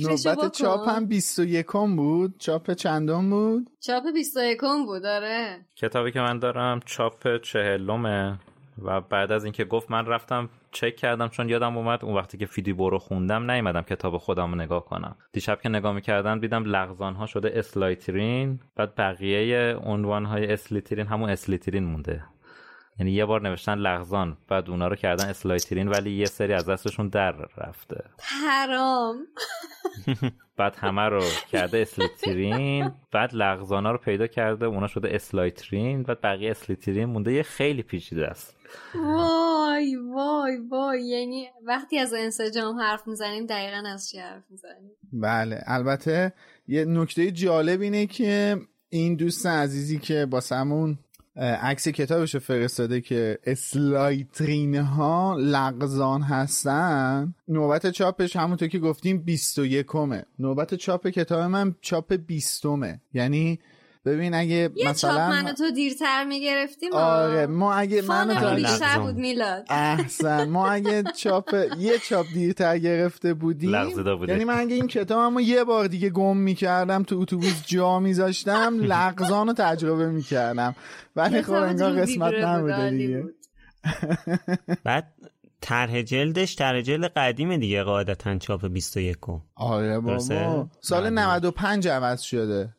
نوبت چاپ هم 21 بود. چاپ چندم بود؟ چاپ 21 بود داره کتابی که من دارم چاپ چهلمه و بعد از اینکه گفت من رفتم چک کردم چون یادم اومد اون وقتی که فیدی برو خوندم نیومدم کتاب خودم رو نگاه کنم. دیشب که نگاه می‌کردم دیدم لغزان ها شده اسلایترین بعد بقیه عنوان های اسلیترین همون اسلیترین مونده. یعنی یه بار نوشتن لغزان بعد اونا رو کردن اسلایترین ولی یه سری از دستشون در رفته. حرام. <laughs> بعد همه رو کرده اسلیترین بعد لغزان ها رو پیدا کرده اونا شده اسلایترین بعد بقیه اسلیترین مونده یه خیلی پیچیده است. وای وای وای. یعنی وقتی از انسجام حرف می‌زنیم دقیقا از چی حرف می‌زنیم؟ بله البته یه نکته جالب اینه که این دوست عزیزی که با سمون عکس کتابش فرستاده که اسلایترین ها لغزان هستن. نوبت چاپش همونطور که گفتیم 21 نوبت چاپ کتاب من چاپ 20 یعنی ببین اگه یه مثلا چاپ منو تو دیرتر می‌گرفتیم آره ما اگه منو تو بیشتر بود میلاد. احسن ما اگه چاپ یه چاپ دیرتر گرفته بودیم یعنی من اگه این کتابمو یه بار دیگه گم می‌کردم تو اتوبوس جا میذاشتم <laughs> لغزان رو تجربه می‌کردم. ولی خب انگار قسمت نبوده دیگه. <laughs> بعد طرح جلدش طرح جلد قدیمه دیگه قاعدتا چاپ 21 آره بابا. سال 95 عوض شده.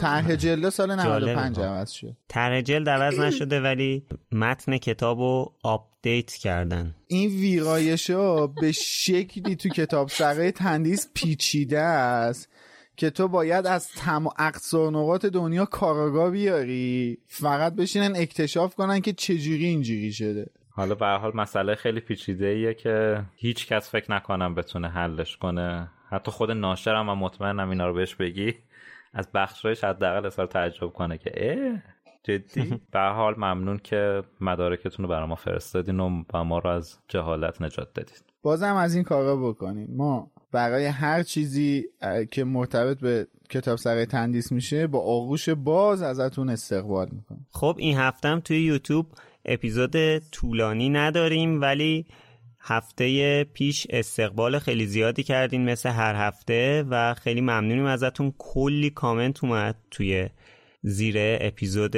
طرح جلد سال 95 عوض شد طرح جلد عوض نشده ولی متن کتابو update کردن. این ویرایشا به شکلی تو کتابسرای تندیس پیچیده است که تو باید از تم اقصا نقاط دنیا کاراگاه بیاری. فقط بشینن اکتشاف کنن که چجوری اینجوری شده. حالا به حال مسئله خیلی پیچیده ایه که هیچ کس فکر نکنم بتونه حلش کنه. حتی خود ناشرم و مطمئنم اینا رو بهش بگی. از بخشایش حداقل اظهار تعجب کنه که اه جدی؟ <laughs> به حال ممنون که مدارکتون رو برای ما فرستادین و ما رو از جهالت نجات دادید بازم از این کارا بکنین. ما برای هر چیزی که مرتبط به کتاب سرای تندیس میشه با آغوش باز ازتون استقبال می‌کنیم. خب این هفتم توی یوتیوب اپیزود طولانی نداریم ولی هفته پیش استقبال خیلی زیادی کردین مثل هر هفته و خیلی ممنونیم ازتون. کلی کامنت اومد توی زیر اپیزود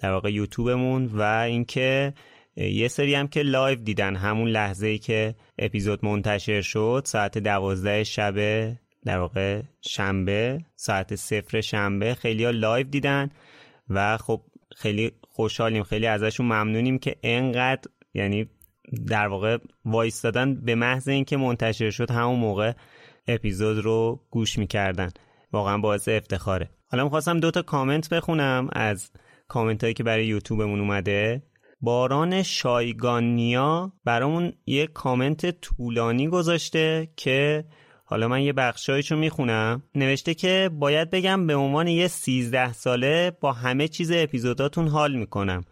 در واقع یوتیوبمون و اینکه یه سری هم که live دیدن همون لحظه ای که اپیزود منتشر شد ساعت دوازده شب در واقع شنبه ساعت صفر شنبه خیلی ها live دیدن و خب خیلی خوشحالیم. خیلی ازشون ممنونیم که انقدر یعنی در واقع وایستادن به محض اینکه منتشر شد همون موقع اپیزود رو گوش می‌کردن. واقعا باعث افتخاره. حالا می‌خواستم دوتا کامنت بخونم از کامنت هایی که برای یوتیوبمون اومده. باران شایگانیا برامون یه کامنت طولانی گذاشته که حالا من یه بخشایشو می‌خونم. نوشته که باید بگم به عنوان یه سیزده ساله با همه چیز اپیزوداتون حال می‌کنم.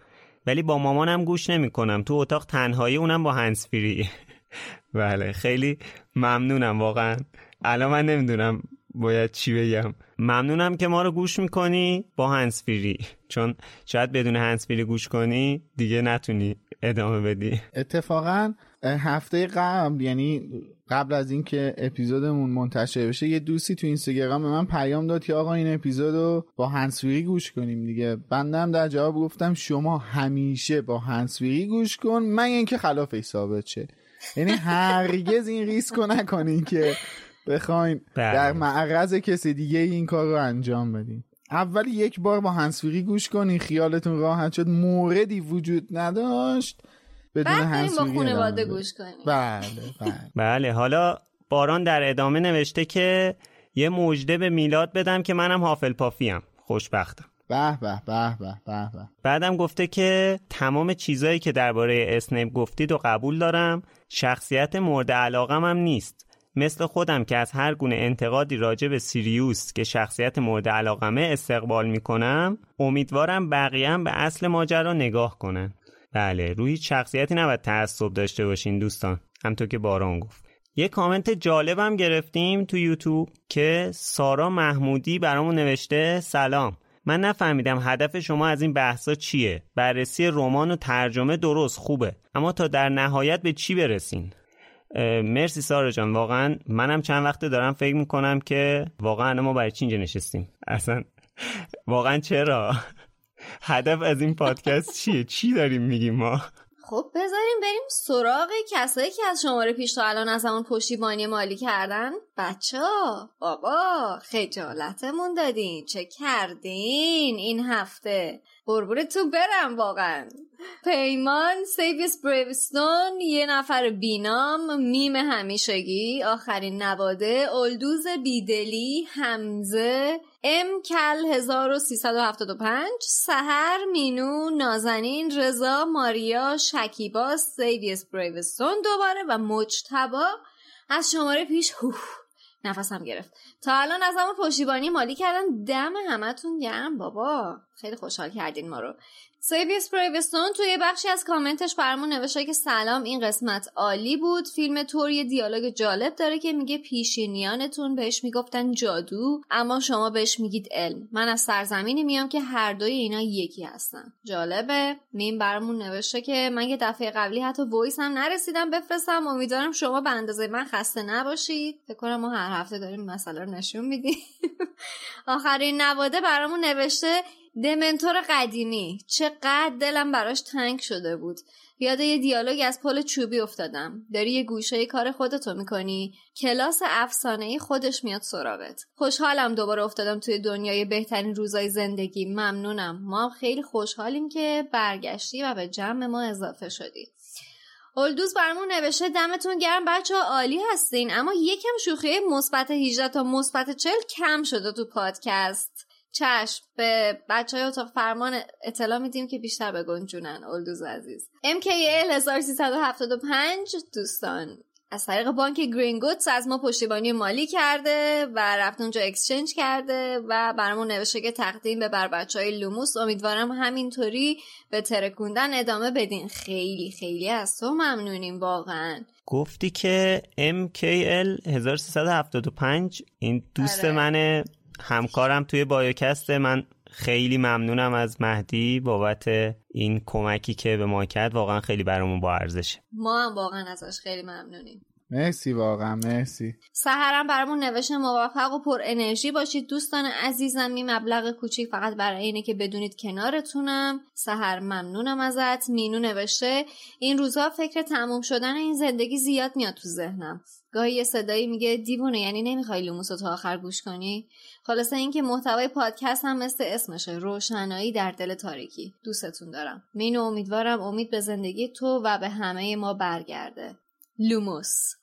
ولی با مامانم گوش نمی‌کنم. تو اتاق تنهایی اونم با هنسفیری <laughs> بله خیلی ممنونم واقعا. الان من نمی‌دونم باید چی بگم. ممنونم که ما رو گوش می‌کنی با هنسفیری چون شاید بدون هنسفیری گوش کنی دیگه نتونی ادامه بدی. اتفاقا هفته قبل یعنی قبل از اینکه اپیزودمون منتشر بشه یه دوستی تو اینستاگرام به من پیام داد که آقا این اپیزود رو با هنسفیری گوش کنیم دیگه. بندم در جواب گفتم شما همیشه با هنسفیری گوش کن من اینکه خلافش ثابت شه. یعنی هرگز این ریسک رو نکنین که بخواین در معرض کسی دیگه این کار رو انجام بدین. اول یک بار با هنسفیری گوش کنین خیالتون راحت شد. موردی وجود نداشت. بدون بعد با خانواده گوش کنیم. بله بله. <laughs> بله حالا باران در ادامه نوشته که یه مژده به میلاد بدم که منم حافل پافیم خوشبختم. به به به به به به. بعدم گفته که تمام چیزایی که درباره اسنیپ گفتید و قبول دارم شخصیت مورد علاقم هم نیست. مثل خودم که از هر گونه انتقادی راجع به سیریوس که شخصیت مورد علاقمه استقبال می‌کنم امیدوارم بقیه هم به اصل ماجرا نگاه کنن. بله روی شخصیتی نباید تعصب داشته باشین دوستان. همطور که باران گفت. یه کامنت جالبم گرفتیم تو یوتیوب که سارا محمودی برامون نوشته سلام. من نفهمیدم هدف شما از این بحثا چیه. بررسی رمان و ترجمه درست خوبه. اما تا در نهایت به چی برسین؟ مرسی سارا جان. واقعا منم چند وقته دارم فکر می‌کنم که واقعا ما برای چی اینجا نشستیم؟ اصلا واقعا چرا؟ هدف از این پادکست چیه؟ چی داریم میگیم ما؟ خب بذاریم بریم سراغ کسایی که از شماره پیش تا الان از همون پشتیبانی مالی کردن. بچه بابا خجالتمون دادین. چه کردین این هفته؟ تو برم واقعا. پیمان سیویس بریوستون یه نفر بینام میم همیشگی آخرین نواده الدوز بیدلی همزه ام کل 1375 سهر مینو نازنین رضا ماریا شکیبا سیویس بریوستون دوباره و مجتبا از شماره پیش نفسم گرفت. تا الان از همون پشتیبانی مالی کردن. دم همتون گرم بابا. خیلی خوشحال کردین ما رو. سیویس پریوستون توی بخشی از کامنتش برمون نوشته که سلام این قسمت عالی بود. فیلم ثور یه دیالوگ جالب داره که میگه پیشینیانتون بهش می‌گفتن جادو اما شما بهش میگید علم. من از سرزمینی میام که هر دوی اینا یکی هستن. جالبه. میم برمون نوشته که من یه دفعه قبلی حتی voice هم نرسیدم بفرستم. امیدوارم شما به اندازه من خسته نباشید. فکر کنم ما هر هفته داریم مسئله رو نشون میدیم. <laughs> آخرین نواده برامون نوشته دمنتور قدیمی. چقدر دلم براش تنگ شده بود. یاد یه دیالوگ از پل چوبی افتادم. داری یه گوشه کار خودتو می‌کنی. کلاس افسانه خودش میاد سراغت. خوشحالم دوباره افتادم توی دنیای بهترین روزای زندگی. ممنونم. ما خیلی خوشحالیم که برگشتی و به جمع ما اضافه شدی. اولدوز برمون نوشته دمتون گرم بچه ها عالی هستین. اما یکم شوخی مثبت 18 تا مثبت 40 کم شده تو پادکست. چشم. به بچه های اتاق فرمان اطلاع میدیم که بیشتر به گنجونن. اولدوز عزیز. MKL 1375 دوستان از طریق بانک گرین گودز از ما پشتیبانی مالی کرده و رفت اونجا اکسچنج کرده و برامون نوشته که تقدیم به بر بچه های لوموس. امیدوارم همینطوری به ترکوندن ادامه بدین. خیلی خیلی از تو ممنونیم واقعا. گفتی که MKL 1375 این دوست آره. من همکارم توی بایوکست من خیلی ممنونم از مهدی بابت این کمکی که به ما کرد. واقعا خیلی برامون با ارزشه. ما هم واقعا ازش خیلی ممنونیم. مرسی واقعا مرسی. سهرم برامون نوشته موفق و پر انرژی باشید. دوستان عزیزم این مبلغ کوچیک فقط برای اینه که بدونید کنارتونم. سهر ممنونم ازت. مینو نوشته این روزها فکر تموم شدن این زندگی زیاد میاد تو ذهنم. گاهی یه صدایی میگه دیوونه یعنی نمی‌خوای لوموس تا آخر گوش کنی؟ خلاصه اینکه محتوای پادکست هم مثل اسمشه روشنایی در دل تاریکی. دوستتون دارم. مینو امیدوارم امید به زندگی تو و به همه ما برگرده. لوموس.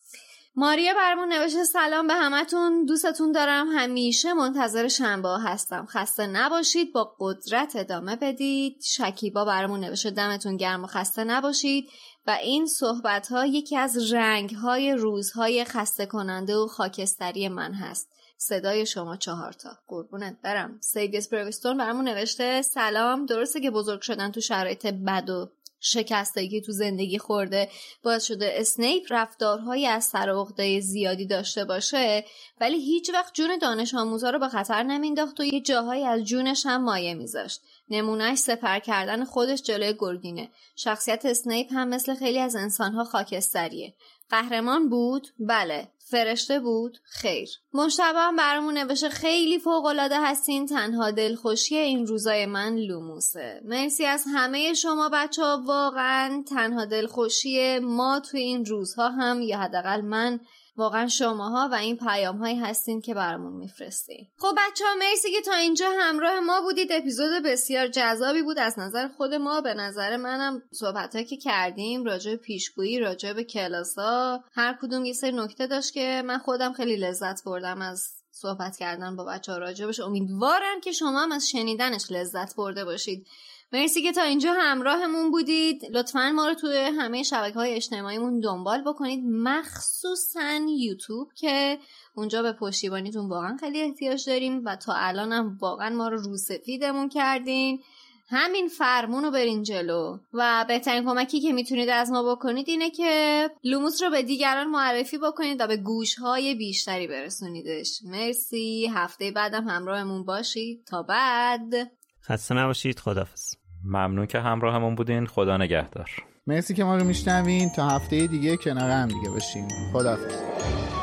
ماریا برمون نوشته سلام به همتون. دوستتون دارم. همیشه منتظر شنبه هستم. خسته نباشید. با قدرت ادامه بدید. شکیبا برمون نوشته دمتون گرم و خسته نباشید. و این صحبت ها یکی از رنگ های روزهای خسته کننده و خاکستری من هست. صدای شما چهارتا قربونت برم. سیگس پرویستون برمون نوشته سلام. درسته که بزرگ شدن تو شرایط بد و شکستایی که تو زندگی خورده. باعث شده اسنیپ رفتارهایی از سر عقده زیادی داشته باشه ولی هیچ وقت جون دانش آموزا رو به خطر نمینداخت و یه جاهایی از جونش هم مایه میذاشت. نمونهش سپر کردن خودش جلوی گرگینه. شخصیت اسنیپ هم مثل خیلی از انسانها خاکستریه. قهرمان بود؟ بله. فرشته بود؟ خیر. مشتبه هم برامون نوشته خیلی فوقالعاده هستین تنها دلخوشی این روزای من لوموسه. مرسی از همه شما بچه ها واقعا تنها دلخوشی ما توی این روزها هم یا حداقل من واقعا شماها و این پیام هایی هستین که برامون میفرستین. خب بچه ها مرسی که تا اینجا همراه ما بودید. اپیزود بسیار جذابی بود. از نظر خود ما به نظر منم صحبت که کردیم راجع به پیشگویی راجع به کلاس ها هر کدوم یه سری نکته داشت که من خودم خیلی لذت بردم از صحبت کردن با بچه ها راجبش امیدوارم که شما هم از شنیدنش لذت برده باشید. مرسی که تا اینجا همراهمون بودید. لطفا ما رو توی همه شبکه های اجتماعیمون دنبال بکنید. مخصوصا یوتیوب که اونجا به پشتیبانیتون واقعا خیلی احتیاج داریم و تا الان هم واقعا ما رو روسفیدمون کردین. همین فرمون رو برین جلو و بهترین کمکی که می‌تونید از ما بکنید اینه که لوموس رو به دیگران معرفی بکنید و به گوش های بیشتری برسونیدش. مرسی. هفته بعدم همراهمون باشید. تا بعد. خسته نباشید. خدافظ ممنون که همراهمون بودین. خدا نگهدار. مرسی که ما رو میشنوین. تا هفته دیگه کنار هم دیگه باشیم خداحافظ.